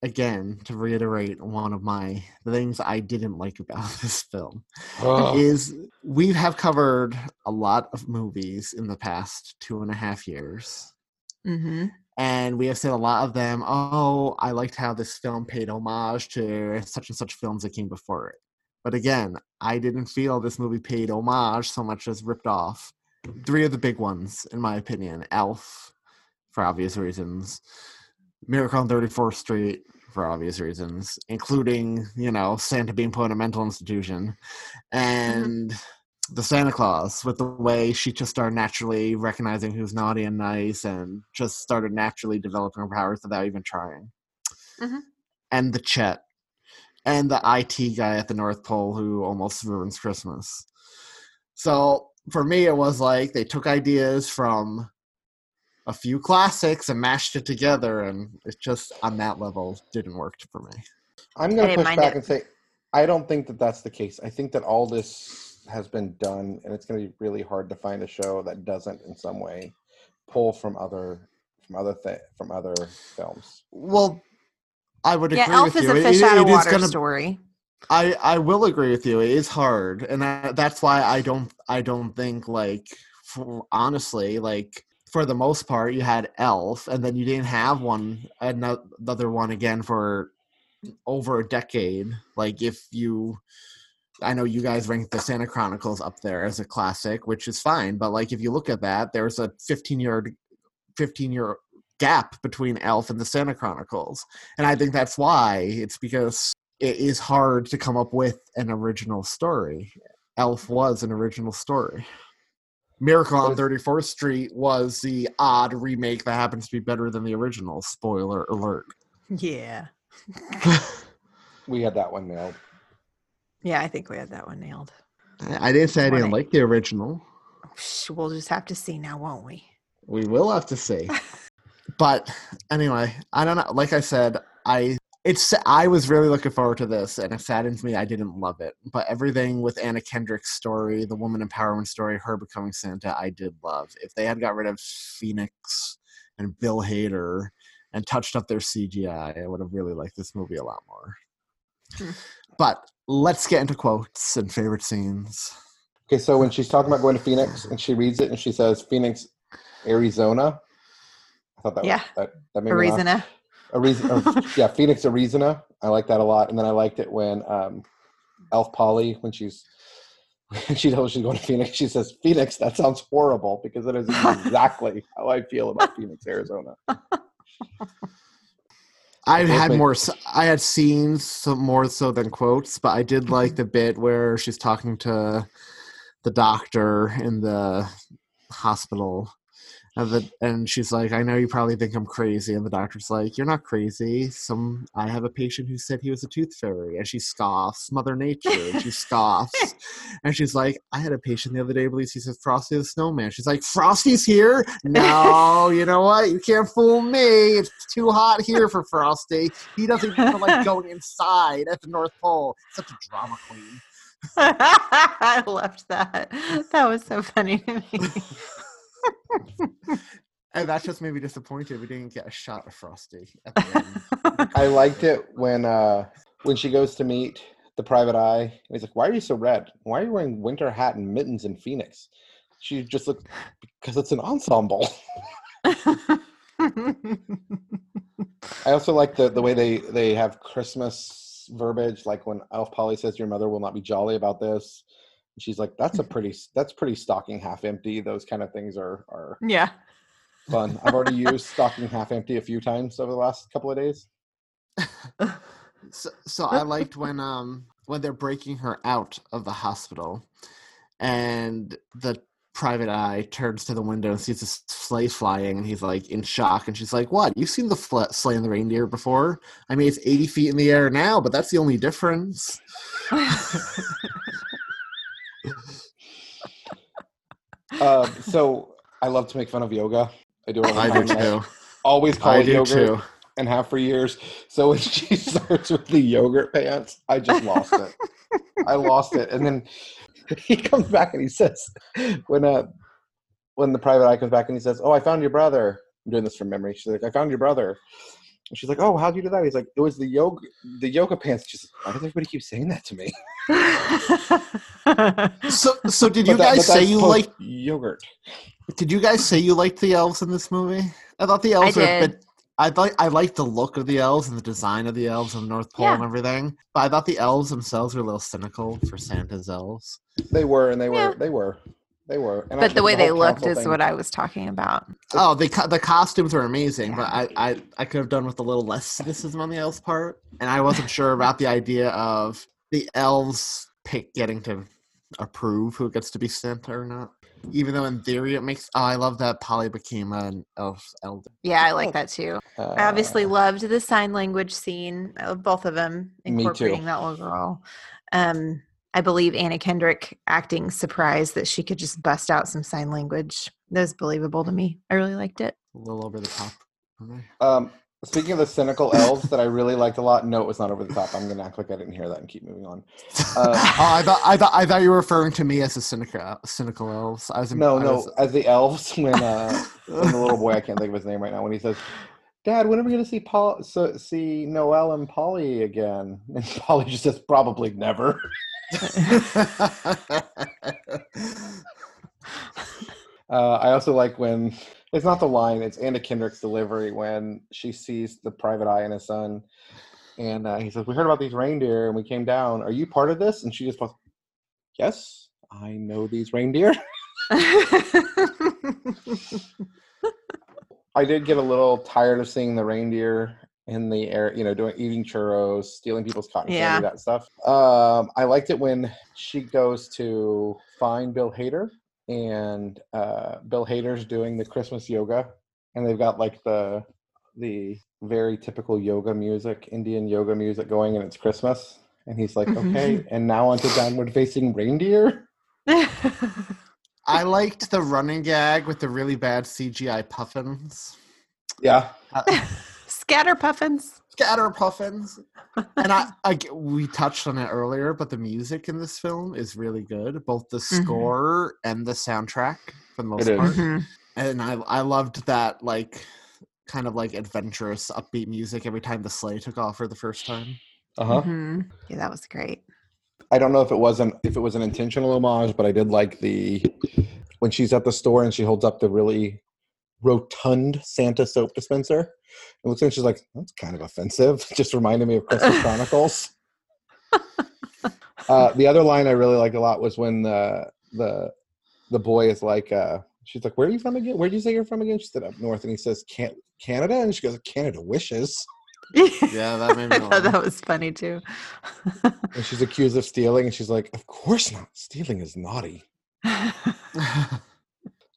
Again, to reiterate one of my things I didn't like about this film. Ugh. is we have covered a lot of movies in the past two and a half years hmm and we have said a lot of them oh i liked how this film paid homage to such and such films that came before it but again i didn't feel this movie paid homage so much as ripped off three of the big ones in my opinion elf for obvious reasons miracle on 34th street for obvious reasons including you know santa being put in a mental institution and the Santa Claus with the way she just started naturally recognizing who's naughty and nice and just started naturally developing her powers without even trying. Mhm. And the Chet and the IT guy at the North Pole who almost ruins Christmas. So for me, it was like they took ideas from a few classics and mashed it together, and it just on that level didn't work for me. I'm going to push back it. and say I don't think that that's the case. I think that all this has been done, and it's going to be really hard to find a show that doesn't, in some way, pull from other from other th- from other films. Well, I would Yeah, agree Elf with is you. a fish it- out of it is water gonna- story. I I will agree with you. It is hard, and I, that's why I don't I don't think like for, honestly like for the most part you had Elf, and then you didn't have one another one again for over a decade. Like if you. I know you guys rank the Santa Chronicles up there as a classic, which is fine. But like, if you look at that, there's a 15 year, 15 year gap between Elf and the Santa Chronicles, and I think that's why it's because it is hard to come up with an original story. Elf was an original story. Miracle on 34th Street was the odd remake that happens to be better than the original. Spoiler alert. Yeah. We had that one nailed. Yeah, I think we had that one nailed. I didn't say I didn't like the original. We'll just have to see now, won't we? We will have to see. but anyway, I don't know. Like I said, I it's I was really looking forward to this, and it saddens me I didn't love it. But everything with Anna Kendrick's story, the woman empowerment story, her becoming Santa, I did love. If they had got rid of Phoenix and Bill Hader and touched up their CGI, I would have really liked this movie a lot more. Hmm. But let's get into quotes and favorite scenes. Okay, so when she's talking about going to Phoenix and she reads it and she says Phoenix, Arizona. I thought that Yeah. was, that that made me laugh. Arizona. Arizona, yeah, Phoenix, Arizona. I like that a lot. And then I liked it when um, Elf Polly when she's she knows she's going to Phoenix. She says, "Phoenix, that sounds horrible," because that is exactly how I feel about Phoenix, Arizona. I Both had make- more. I had scenes some more so than quotes, but I did like the bit where she's talking to the doctor in the hospital, and the and she's like, "I know you probably think I'm crazy," and the doctor's like, "You're not crazy. Some I have a patient who said he was a tooth fairy," and she scoffs, Mother Nature, and she scoffs, and she's like, "I had a patient the other day believes he's a Frosty the Snowman." She's like, "Frosty's here? No, you know what? You can't fool me. It's too hot here for Frosty. He doesn't even like going inside at the North Pole. Such a drama queen." I loved that. That was so funny to me. And that just made me disappointed we didn't get a shot of Frosty. I liked it when uh when she goes to meet the private eye. He's like, "Why are you so red? Why are you wearing winter hat and mittens in Phoenix?" She just looked because it's an ensemble. I also like the the way they they have Christmas verbiage, like when Elf Polly says, "Your mother will not be jolly about this." And she's like, "That's a pretty that's pretty stocking half empty." Those kind of things are are yeah. fun. I've already used stocking half empty a few times over the last couple of days. so, so I liked when um when they're breaking her out of the hospital, and the private eye turns to the window and sees a sleigh flying, and he's like in shock, and she's like, "What? You've seen the fl- sleigh and the reindeer before? I mean, it's eighty feet in the air now, but that's the only difference." Uh, so I love to make fun of yoga. I do it all the I do too. always call I it yogurt too. and have for years. So when she starts with the yogurt pants, I just lost it. I lost it. And then he comes back and he says, when uh when the private eye comes back and he says, Oh, I found your brother. I'm doing this from memory. She's like, I found your brother. And she's like, Oh, how'd you do that? He's like, It was the yoga the yoga pants. She's like, Why does everybody keep saying that to me? So, so did you But that- guys but say you like yogurt? Did you guys say you liked the elves in this movie? I thought the elves were a did. bit. I thought I liked the look of the elves and the design of the elves and the North Pole Yeah. and everything. But I thought the elves themselves were a little cynical for Santa's elves. They were and they were Yeah. they were. They were. And but actually the way whole they looked is thing- what I was talking about. Oh, the co- the costumes were amazing, but I, I I could have done with a little less cynicism on the elves' part, and I wasn't sure about the idea of the elves pick getting to approve who gets to be sent or not. Even though in theory it makes. Oh, I love that Polly became an elf elder. Yeah, I like that too. I obviously Uh, loved the sign language scene of both of them Me too. incorporating that little girl. Um, I believe Anna Kendrick acting surprised that she could just bust out some sign language. That was believable to me. I really liked it. A little over the top. for me. Um, speaking of the cynical elves that I really liked a lot, no, it was not over the top. I'm gonna act like I didn't hear that and keep moving on. Uh, oh, I thought I thought I thought you were referring to me as a cynical cynical elves. I was no, I no, was- as the elves when uh, when the little boy, I can't think of his name right now, when he says, "Dad, when are we gonna see Paul, so, see Noelle and Polly again?" And Polly just says, "Probably never." Uh, I also like when it's not the line; it's Anna Kendrick's delivery when she sees the private eye and his son, and uh, he says, "We heard about these reindeer, and we came down. Are you part of this?" And she just goes, "Yes, I know these reindeer." I did get a little tired of seeing the reindeer in the air, you know, doing eating churros, stealing people's cotton Yeah. candy, that stuff. Um, I liked it when she goes to find Bill Hader, and uh, Bill Hader's doing the Christmas yoga, and they've got like the the very typical yoga music, Indian yoga music going, and it's Christmas. And he's like, okay, and now onto downward facing reindeer. I liked the running gag with the really bad CGI puffins. Yeah, Scatter puffins. Scatter puffins. and I, I g- we touched on it earlier, but the music in this film is really good, both the Mhm. score and the soundtrack for the most It is. part. Mhm. And I I loved that like kind of like adventurous upbeat music every time the sleigh took off for the first time. uh huh. Mhm. Yeah, that was great. I don't know if it wasn't if it was an intentional homage, but I did like the when she's at the store and she holds up the really rotund Santa soap dispenser. And looks and she's like, "That's kind of offensive." Just reminded me of Christmas Chronicles. Uh, the other line I really liked a lot was when the the the boy is like, uh, she's like, "Where are you from again? Where did you say you're from again?" She said, "Up north," and he says, "Can Canada?" And she goes, "Canada wishes." Yeah, that made me I thought laugh. that was funny too. And she's accused of stealing, and she's like, "Of course not. Stealing is naughty."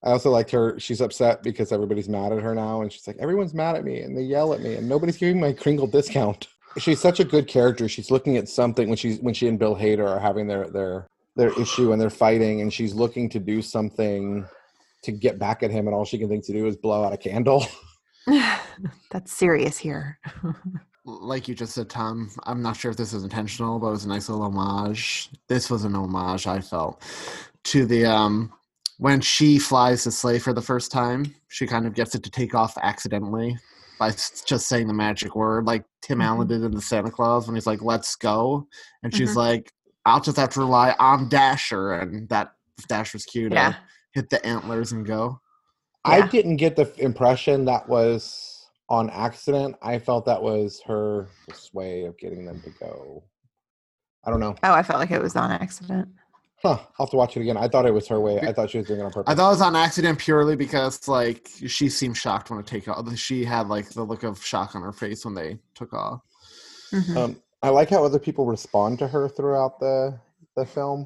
I also liked her. She's upset because everybody's mad at her now, and she's like, "Everyone's mad at me, and they yell at me, and nobody's giving my Kringle discount." She's such a good character. She's looking at something when she's when she and Bill Hader are having their their their issue and they're fighting, and she's looking to do something to get back at him, and all she can think to do is blow out a candle. That's serious here. like you just said, Thom, I'm not sure if this was intentional, but it was a nice little homage. This was an homage, I felt, to the um when she flies the sleigh for the first time, she kind of gets it to take off accidentally by just saying the magic word, like Tim Allen did in the Santa Claus when he's like, "Let's go," and she's Mhm. like, "I'll just have to rely on Dasher," and that Dasher's cue to Yeah. hit the antlers and go. I didn't get the impression that was on accident. I felt that was her way of getting them to go. I don't know. Oh, I felt like it was on accident. Huh. I'll have to watch it again. I thought it was her way. I thought she was doing it on purpose. I thought it was on accident purely because like she seemed shocked when it take off. She had like the look of shock on her face when they took off. Mhm. Um, I like how other people respond to her throughout the the film.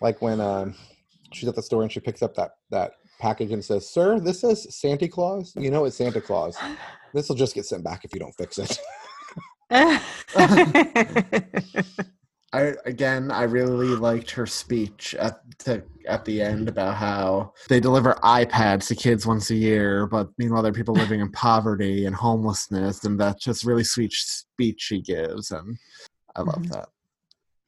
Like when um, she's at the store and she picks up that that package and says, "Sir, this says Santa Claus. You know it's Santa Claus. This will just get sent back if you don't fix it." I again, I really liked her speech at the at the end about how they deliver iPads to kids once a year, but meanwhile there are people living in poverty and homelessness, and that's just really sweet speech she gives, and I love Mhm.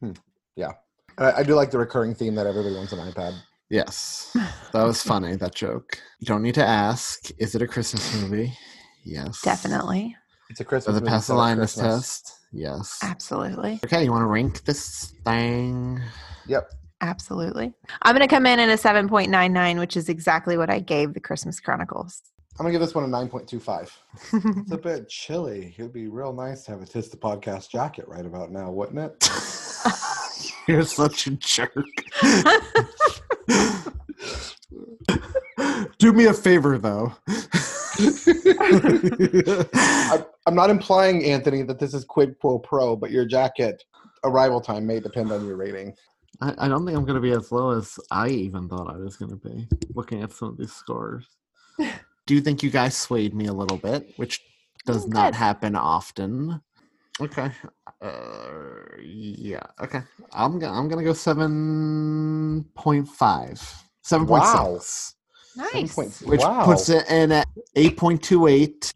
that. yeah, I, I do like the recurring theme that everybody wants an iPad. Yes, that was funny. That joke. You don't need to ask. Is it a Christmas movie? Yes, Definitely. It's a Christmas. Does it movie pass the set at linus Christmas. test? Yes. Absolutely. Okay, you want to rank this thing? Yep. Absolutely. I'm going to come in at a 7.99, which is exactly what I gave the Christmas Chronicles. I'm gonna give this one a nine point two five. It's a bit chilly. It'd be real nice to have a Tis the Podcast jacket right about now, wouldn't it? You're such a jerk. Do me a favor, though. I, I'm not implying, Anthony, that this is quid pro pro, but your jacket arrival time may depend on your rating. I, I don't think I'm going to be as low as I even thought I was going to be, looking at some of these scores. Do you think you guys swayed me a little bit, which does not happen often? Okay. Uh, yeah. Okay. I'm gonna I'm gonna go seven point five. Seven point Wow. six. Nice. 7.2 which wow. puts it in at 8.28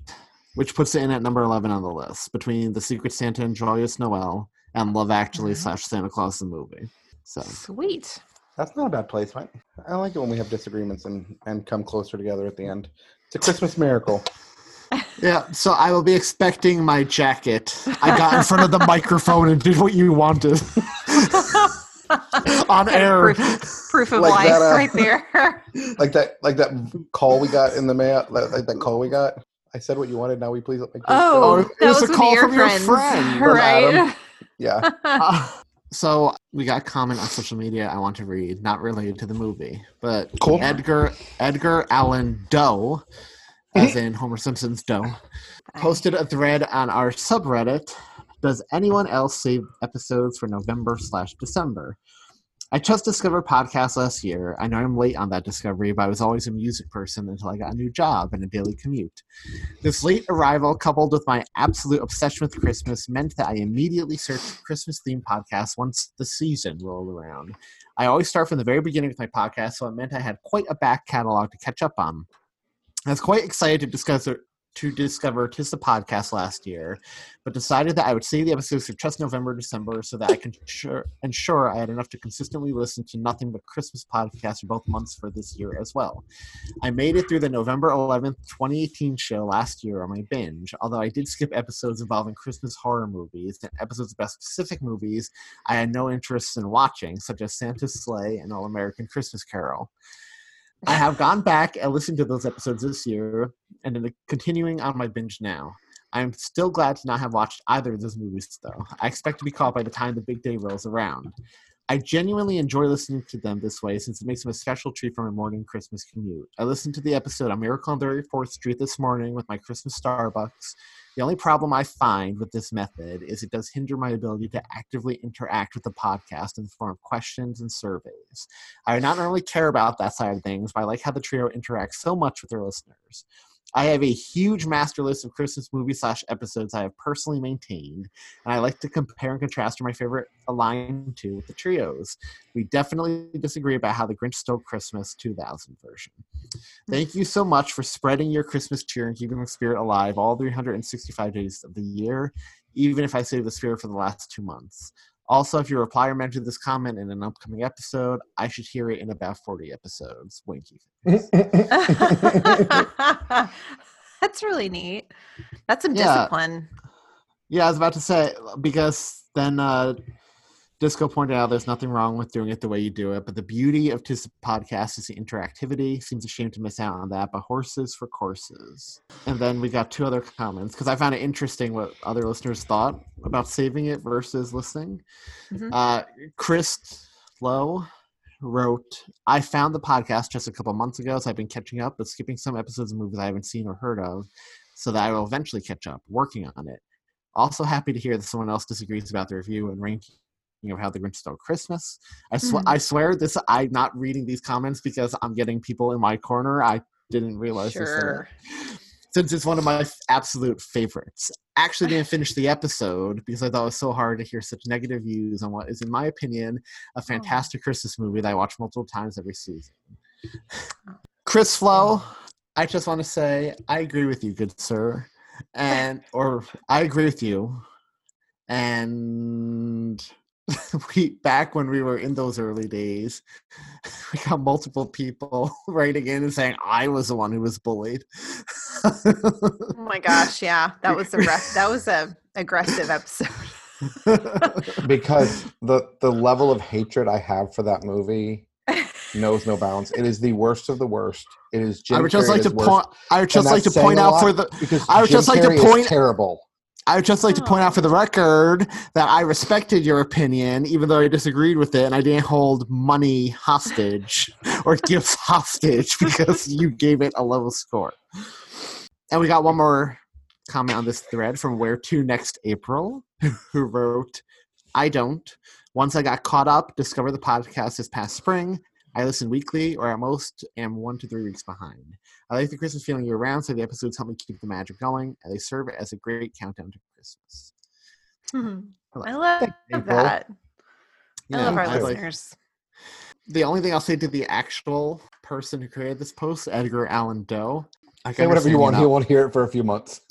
which puts it in at number 11 on the list between the secret santa and joyous noel and love actually Mhm. slash santa claus the movie so Sweet. That's not a bad placement. I like it when we have disagreements and, and come closer together at the end. It's a Christmas miracle. yeah so i will be expecting my jacket i got in front of the microphone and did what you wanted on air Proof, proof of Like life that, uh, right there. Like that like that call we got in the mail like, like that call we got. I said what you wanted, now we please let me Oh, Oh, it was was a call your from your friends, friend, from right? Adam. Yeah. Uh, so we got a comment on social media I want to read, not related to the movie, but Cool. Edgar Edgar Allan Doe, as in Homer Simpson's Doe, posted a thread on our subreddit. Does anyone else save episodes for November slash December? I just discovered podcasts last year. I know I'm late on that discovery, but I was always a music person until I got a new job and a daily commute. This late arrival, coupled with my absolute obsession with Christmas, meant that I immediately searched Christmas themed podcasts once the season rolled around. I always start from the very beginning with my podcast, so it meant I had quite a back catalog to catch up on. I was quite excited to discuss to discover Tis the podcast last year, but decided that I would save the episodes for just November, December, so that I can sure, ensure I had enough to consistently listen to nothing but Christmas podcasts for both months for this year as well. I made it through the November 11th, 2018 show last year on my binge, although I did skip episodes involving Christmas horror movies and episodes about specific movies I had no interest in watching, such as Santa's Slay and All American Christmas Carol. I have gone back and listened to those episodes this year, and am continuing on my binge now. I'm still glad to not have watched either of those movies, though. I expect to be caught by the time the big day rolls around. I genuinely enjoy listening to them this way since it makes them a special treat for my morning Christmas commute. I listened to the episode on Miracle on 34th Street this morning with my Christmas Starbucks. The only problem I find with this method is it does hinder my ability to actively interact with the podcast in the form of questions and surveys. I not normally care about that side of things, but I like how the trio interacts so much with their listeners. I have a huge master list of Christmas movie slash episodes I have personally maintained, and I like to compare and contrast my favorite align to with the trios. We definitely disagree about how the Grinch Stole Christmas 2000 version. Thank you so much for spreading your Christmas cheer and keeping the spirit alive all 365 days of the year, even if I save the spirit for the last two months. Also, if you reply or mention this comment in an upcoming episode, I should hear it in about 40 episodes. Winky. That's really neat. That's some Yeah. discipline. Yeah, I was about to say because then uh Disco pointed out there's nothing wrong with doing it the way you do it, but the beauty of this podcast is the interactivity. Seems a shame to miss out on that, but horses for courses. And then we got two other comments because I found it interesting what other listeners thought about saving it versus listening. Mhm. Uh, Chris Lowe wrote, I found the podcast just a couple months ago, so I've been catching up, but skipping some episodes of movies I haven't seen or heard of, so that I will eventually catch up, working on it. Also happy to hear that someone else disagrees about the review and ranking of how the Grinch stole Christmas. I, sw- Mhm. I swear this I'm not reading these comments because I'm getting people in my corner. I didn't realize this. Since it's one of my absolute favorites. Actually didn't finish the episode because I thought it was so hard to hear such negative views on what is, in my opinion, a fantastic Christmas movie that I watch multiple times every season. Chris Flo, I just want to say I agree with you, good sir. And or I agree with you. And we back when we were in those early days, we got multiple people writing in and saying I was the one who was bullied. Oh my gosh, yeah. That was a rough, that was a aggressive episode. because the the level of hatred I have for that movie knows no bounds. It is the worst of the worst. It is. Jim I would just Carrey like to point. I would just like to point out for the. because I would Jim just like to Carrey is point. terrible. I would just like to point out oh. for the record that I respected your opinion, even though I disagreed with it, and I didn't hold money hostage or gifts hostage because you gave it a low score. And we got one more comment on this thread from Where to Next April, who wrote, I don't. Once I got caught up, discovered the podcast this past spring. I listen weekly, or at most am one to three weeks behind. I like the Christmas feeling year round, so the episodes help me keep the magic going, and they serve as a great countdown to Christmas. Mm-hmm. I love April. that. I Yeah, love our I like- listeners. the only thing I'll say to the actual person who created this post, Edgar Allan Doe. I Say whatever you want. not- He won't hear it for a few months.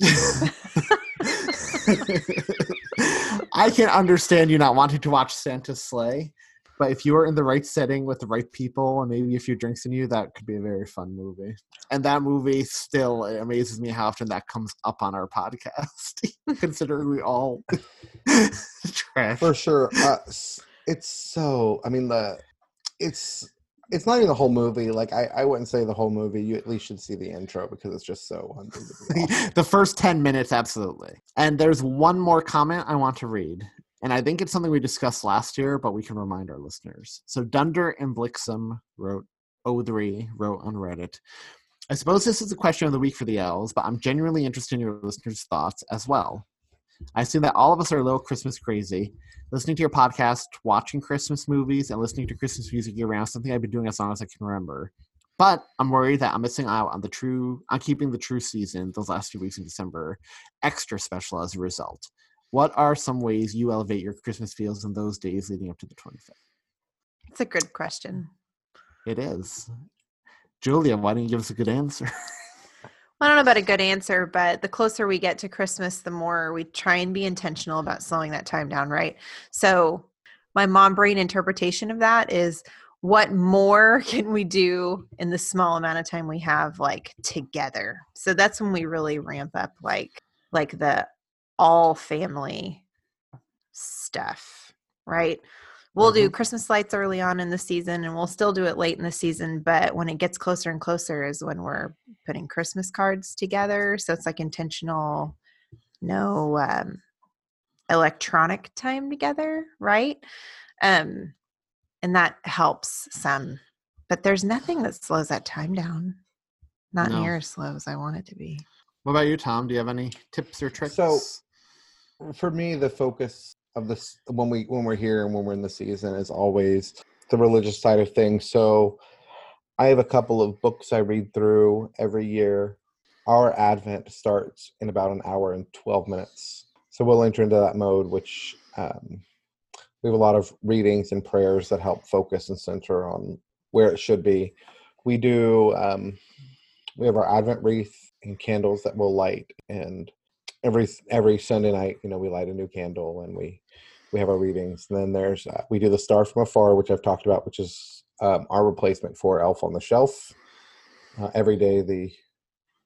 I can understand you not wanting to watch Santa's Slay, but if you are in the right setting with the right people and maybe a few drinks in you, that could be a very fun movie. And that movie still it amazes me how often that comes up on our podcast, considering we all trash. for sure. Uh, it's so. I mean, the it's it's not even the whole movie. Like I, I wouldn't say the whole movie. You at least should see the intro because it's just so unbelievably. awesome. the first 10 minutes absolutely and there's one more comment i want to read and i think it's something we discussed last year but we can remind our listeners. So dunder and blixum wrote o3 wrote on reddit. I suppose this is a question of the week for the elves but i'm genuinely interested in your listeners thoughts as well. I assume that all of us are a little christmas crazy listening to your podcast watching christmas movies and listening to christmas music year round something i've been doing as long as i can remember. But I'm worried that I'm missing out on the true on keeping the true season those last few weeks in December. Extra special as a result. What are some ways you elevate your Christmas feels in those days leading up to the 25th? It's a good question. It is. Julia, why don't you give us a good answer? I don't know about a good answer, but the closer we get to Christmas, the more we try and be intentional about slowing that time down, right? So, my mom brain interpretation of that is what more can we do in the small amount of time we have like together so that's when we really ramp up like like the all family stuff right we'll do christmas lights early on in the season and we'll still do it late in the season but when it gets closer and closer is when we're putting christmas cards together so it's like intentional no um electronic time together right um and that helps some. But there's nothing that slows that time down. Not No. near as slow as I want it to be. What about you, Thom? Do you have any tips or tricks? So, for me, the focus of this when we when we're here and when we're in the season is always the religious side of things. So, I have a couple of books I read through every year. Our Advent starts in about an hour and twelve minutes, so we'll enter into that mode, which um, we have a lot of readings and prayers that help focus and center on where it should be. We do. Um, we have our Advent wreath and candles that we'll light, and every every Sunday night, you know, we light a new candle and we we have our readings. And then there's uh, we do the Star from Afar, which I've talked about, which is um, our replacement for Elf on the Shelf. Uh, every day, the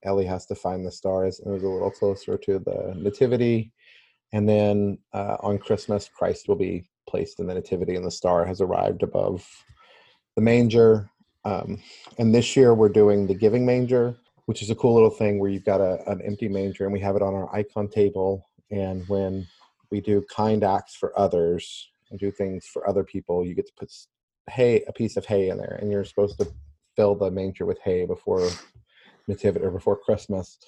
Ellie has to find the stars and move a little closer to the Nativity. And then uh, on Christmas, Christ will be placed in the Nativity, and the star has arrived above the manger. Um, and this year, we're doing the Giving Manger, which is a cool little thing where you've got a, an empty manger, and we have it on our icon table. And when we do kind acts for others and do things for other people, you get to put hay, a piece of hay in there, and you're supposed to fill the manger with hay before nativity or before Christmas.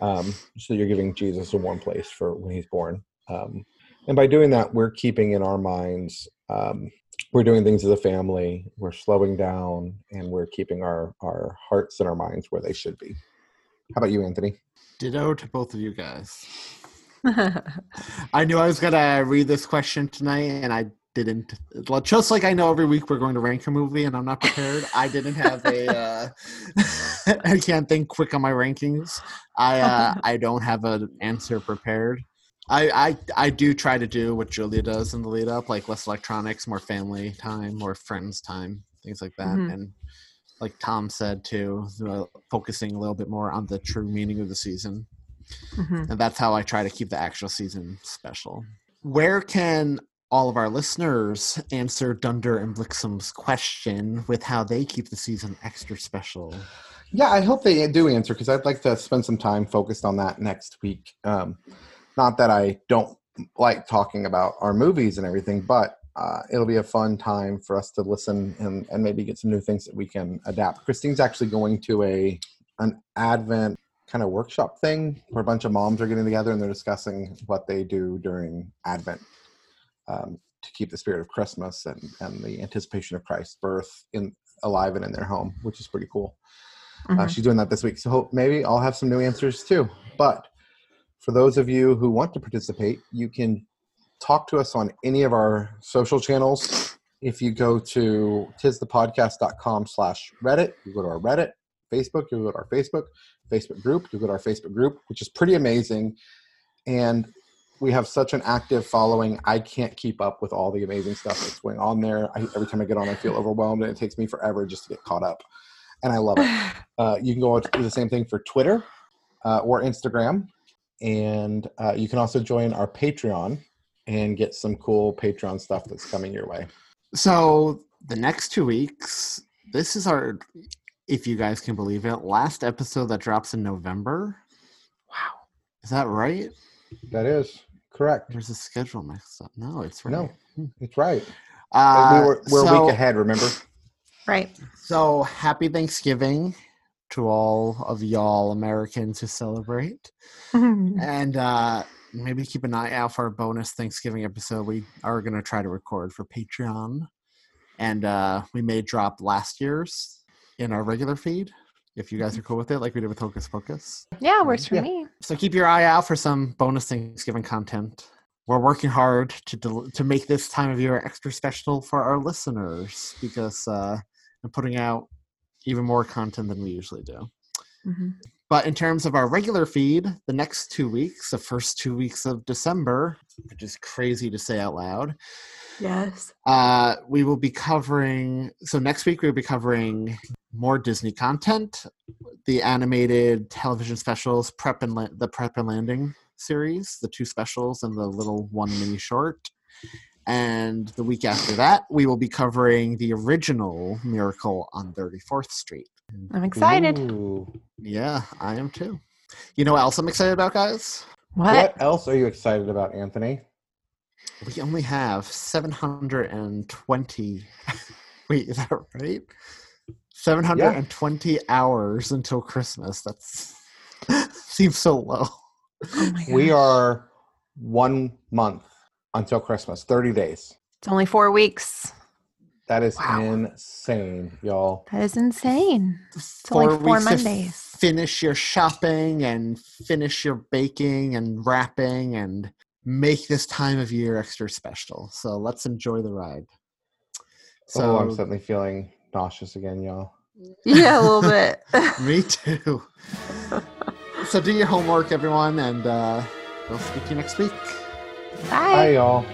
Um, so you're giving Jesus a warm place for when he's born. Um, and by doing that, we're keeping in our minds, um, we're doing things as a family, we're slowing down, and we're keeping our, our hearts and our minds where they should be. How about you, Anthony? Ditto to both of you guys. I knew I was gonna read this question tonight, and I didn't. Well, just like I know every week we're going to rank a movie, and I'm not prepared. I didn't have a. Uh, I can't think quick on my rankings. I uh, I don't have an answer prepared. I, I I do try to do what Julia does in the lead up, like less electronics, more family time, more friends time, things like that, Mhm. and like Thom said too, uh, focusing a little bit more on the true meaning of the season Mhm. and that's how I try to keep the actual season special. Where can all of our listeners answer Dunder and Blixum's question with how they keep the season extra special? Yeah, I hope they do answer because I'd like to spend some time focused on that next week. Um, not that I don't like talking about our movies and everything, but uh, it'll be a fun time for us to listen and, and maybe get some new things that we can adapt. Christine's actually going to a an Advent kind of workshop thing where a bunch of moms are getting together and they're discussing what they do during Advent um, to keep the spirit of Christmas and, and the anticipation of Christ's birth in alive and in their home, which is pretty cool. Uh, Mhm. she's doing that this week, so hope maybe I'll have some new answers too. But for those of you who want to participate, you can talk to us on any of our social channels. If you go to tisthepodcast.com slash Reddit, you go to our Reddit, Facebook, you go to our Facebook, Facebook group, you go to our Facebook group, which is pretty amazing. And we have such an active following. I can't keep up with all the amazing stuff that's going on there. I, every time I get on, I feel overwhelmed, and it takes me forever just to get caught up. And I love it. Uh, you can go do the same thing for Twitter uh, or Instagram, and uh, you can also join our Patreon and get some cool Patreon stuff that's coming your way. So the next two weeks, this is our, if you guys can believe it, last episode that drops in November. Wow, is that right? That is correct. There's a schedule mixed up. No, it's right. No, it's right. Uh, we were, we're a week ahead. Remember? Right. So happy Thanksgiving to all of y'all Americans who celebrate. and uh maybe keep an eye out for our bonus Thanksgiving episode. We are gonna try to record for Patreon. And uh we may drop last year's in our regular feed if you guys are cool with it, like we did with Hocus Pocus. Yeah, works for Yeah. me. So keep your eye out for some bonus Thanksgiving content. We're working hard to del- to make this time of year extra special for our listeners because uh, I'm putting out even more content than we usually do. Mhm. But in terms of our regular feed, the next two weeks, the first two weeks of December, which is crazy to say out loud, Yes. uh, we will be covering. So next week we'll be covering more Disney content, the animated television specials, Prep and La- the Prep and Landing series, the two specials and the little one mini short. And the week after that, we will be covering the original Miracle on 34th Street. I'm excited. Ooh. Yeah, I am too. You know what else I'm excited about, guys? What? What else are you excited about, Anthony? we only have 720. Wait, is that right? 720 hours until Christmas. That's seems so low. Oh my We are one month until Christmas. Thirty days. It's only four weeks. That is Wow. insane, y'all. That is insane. It's only four weeks to Mondays. finish your shopping and finish your baking and wrapping and make this time of year extra special. So let's enjoy the ride. So So oh, I'm suddenly feeling nauseous again, y'all. Yeah, a little bit. me too. so do your homework, everyone, and uh, we'll speak to you next week. Bye, y'all.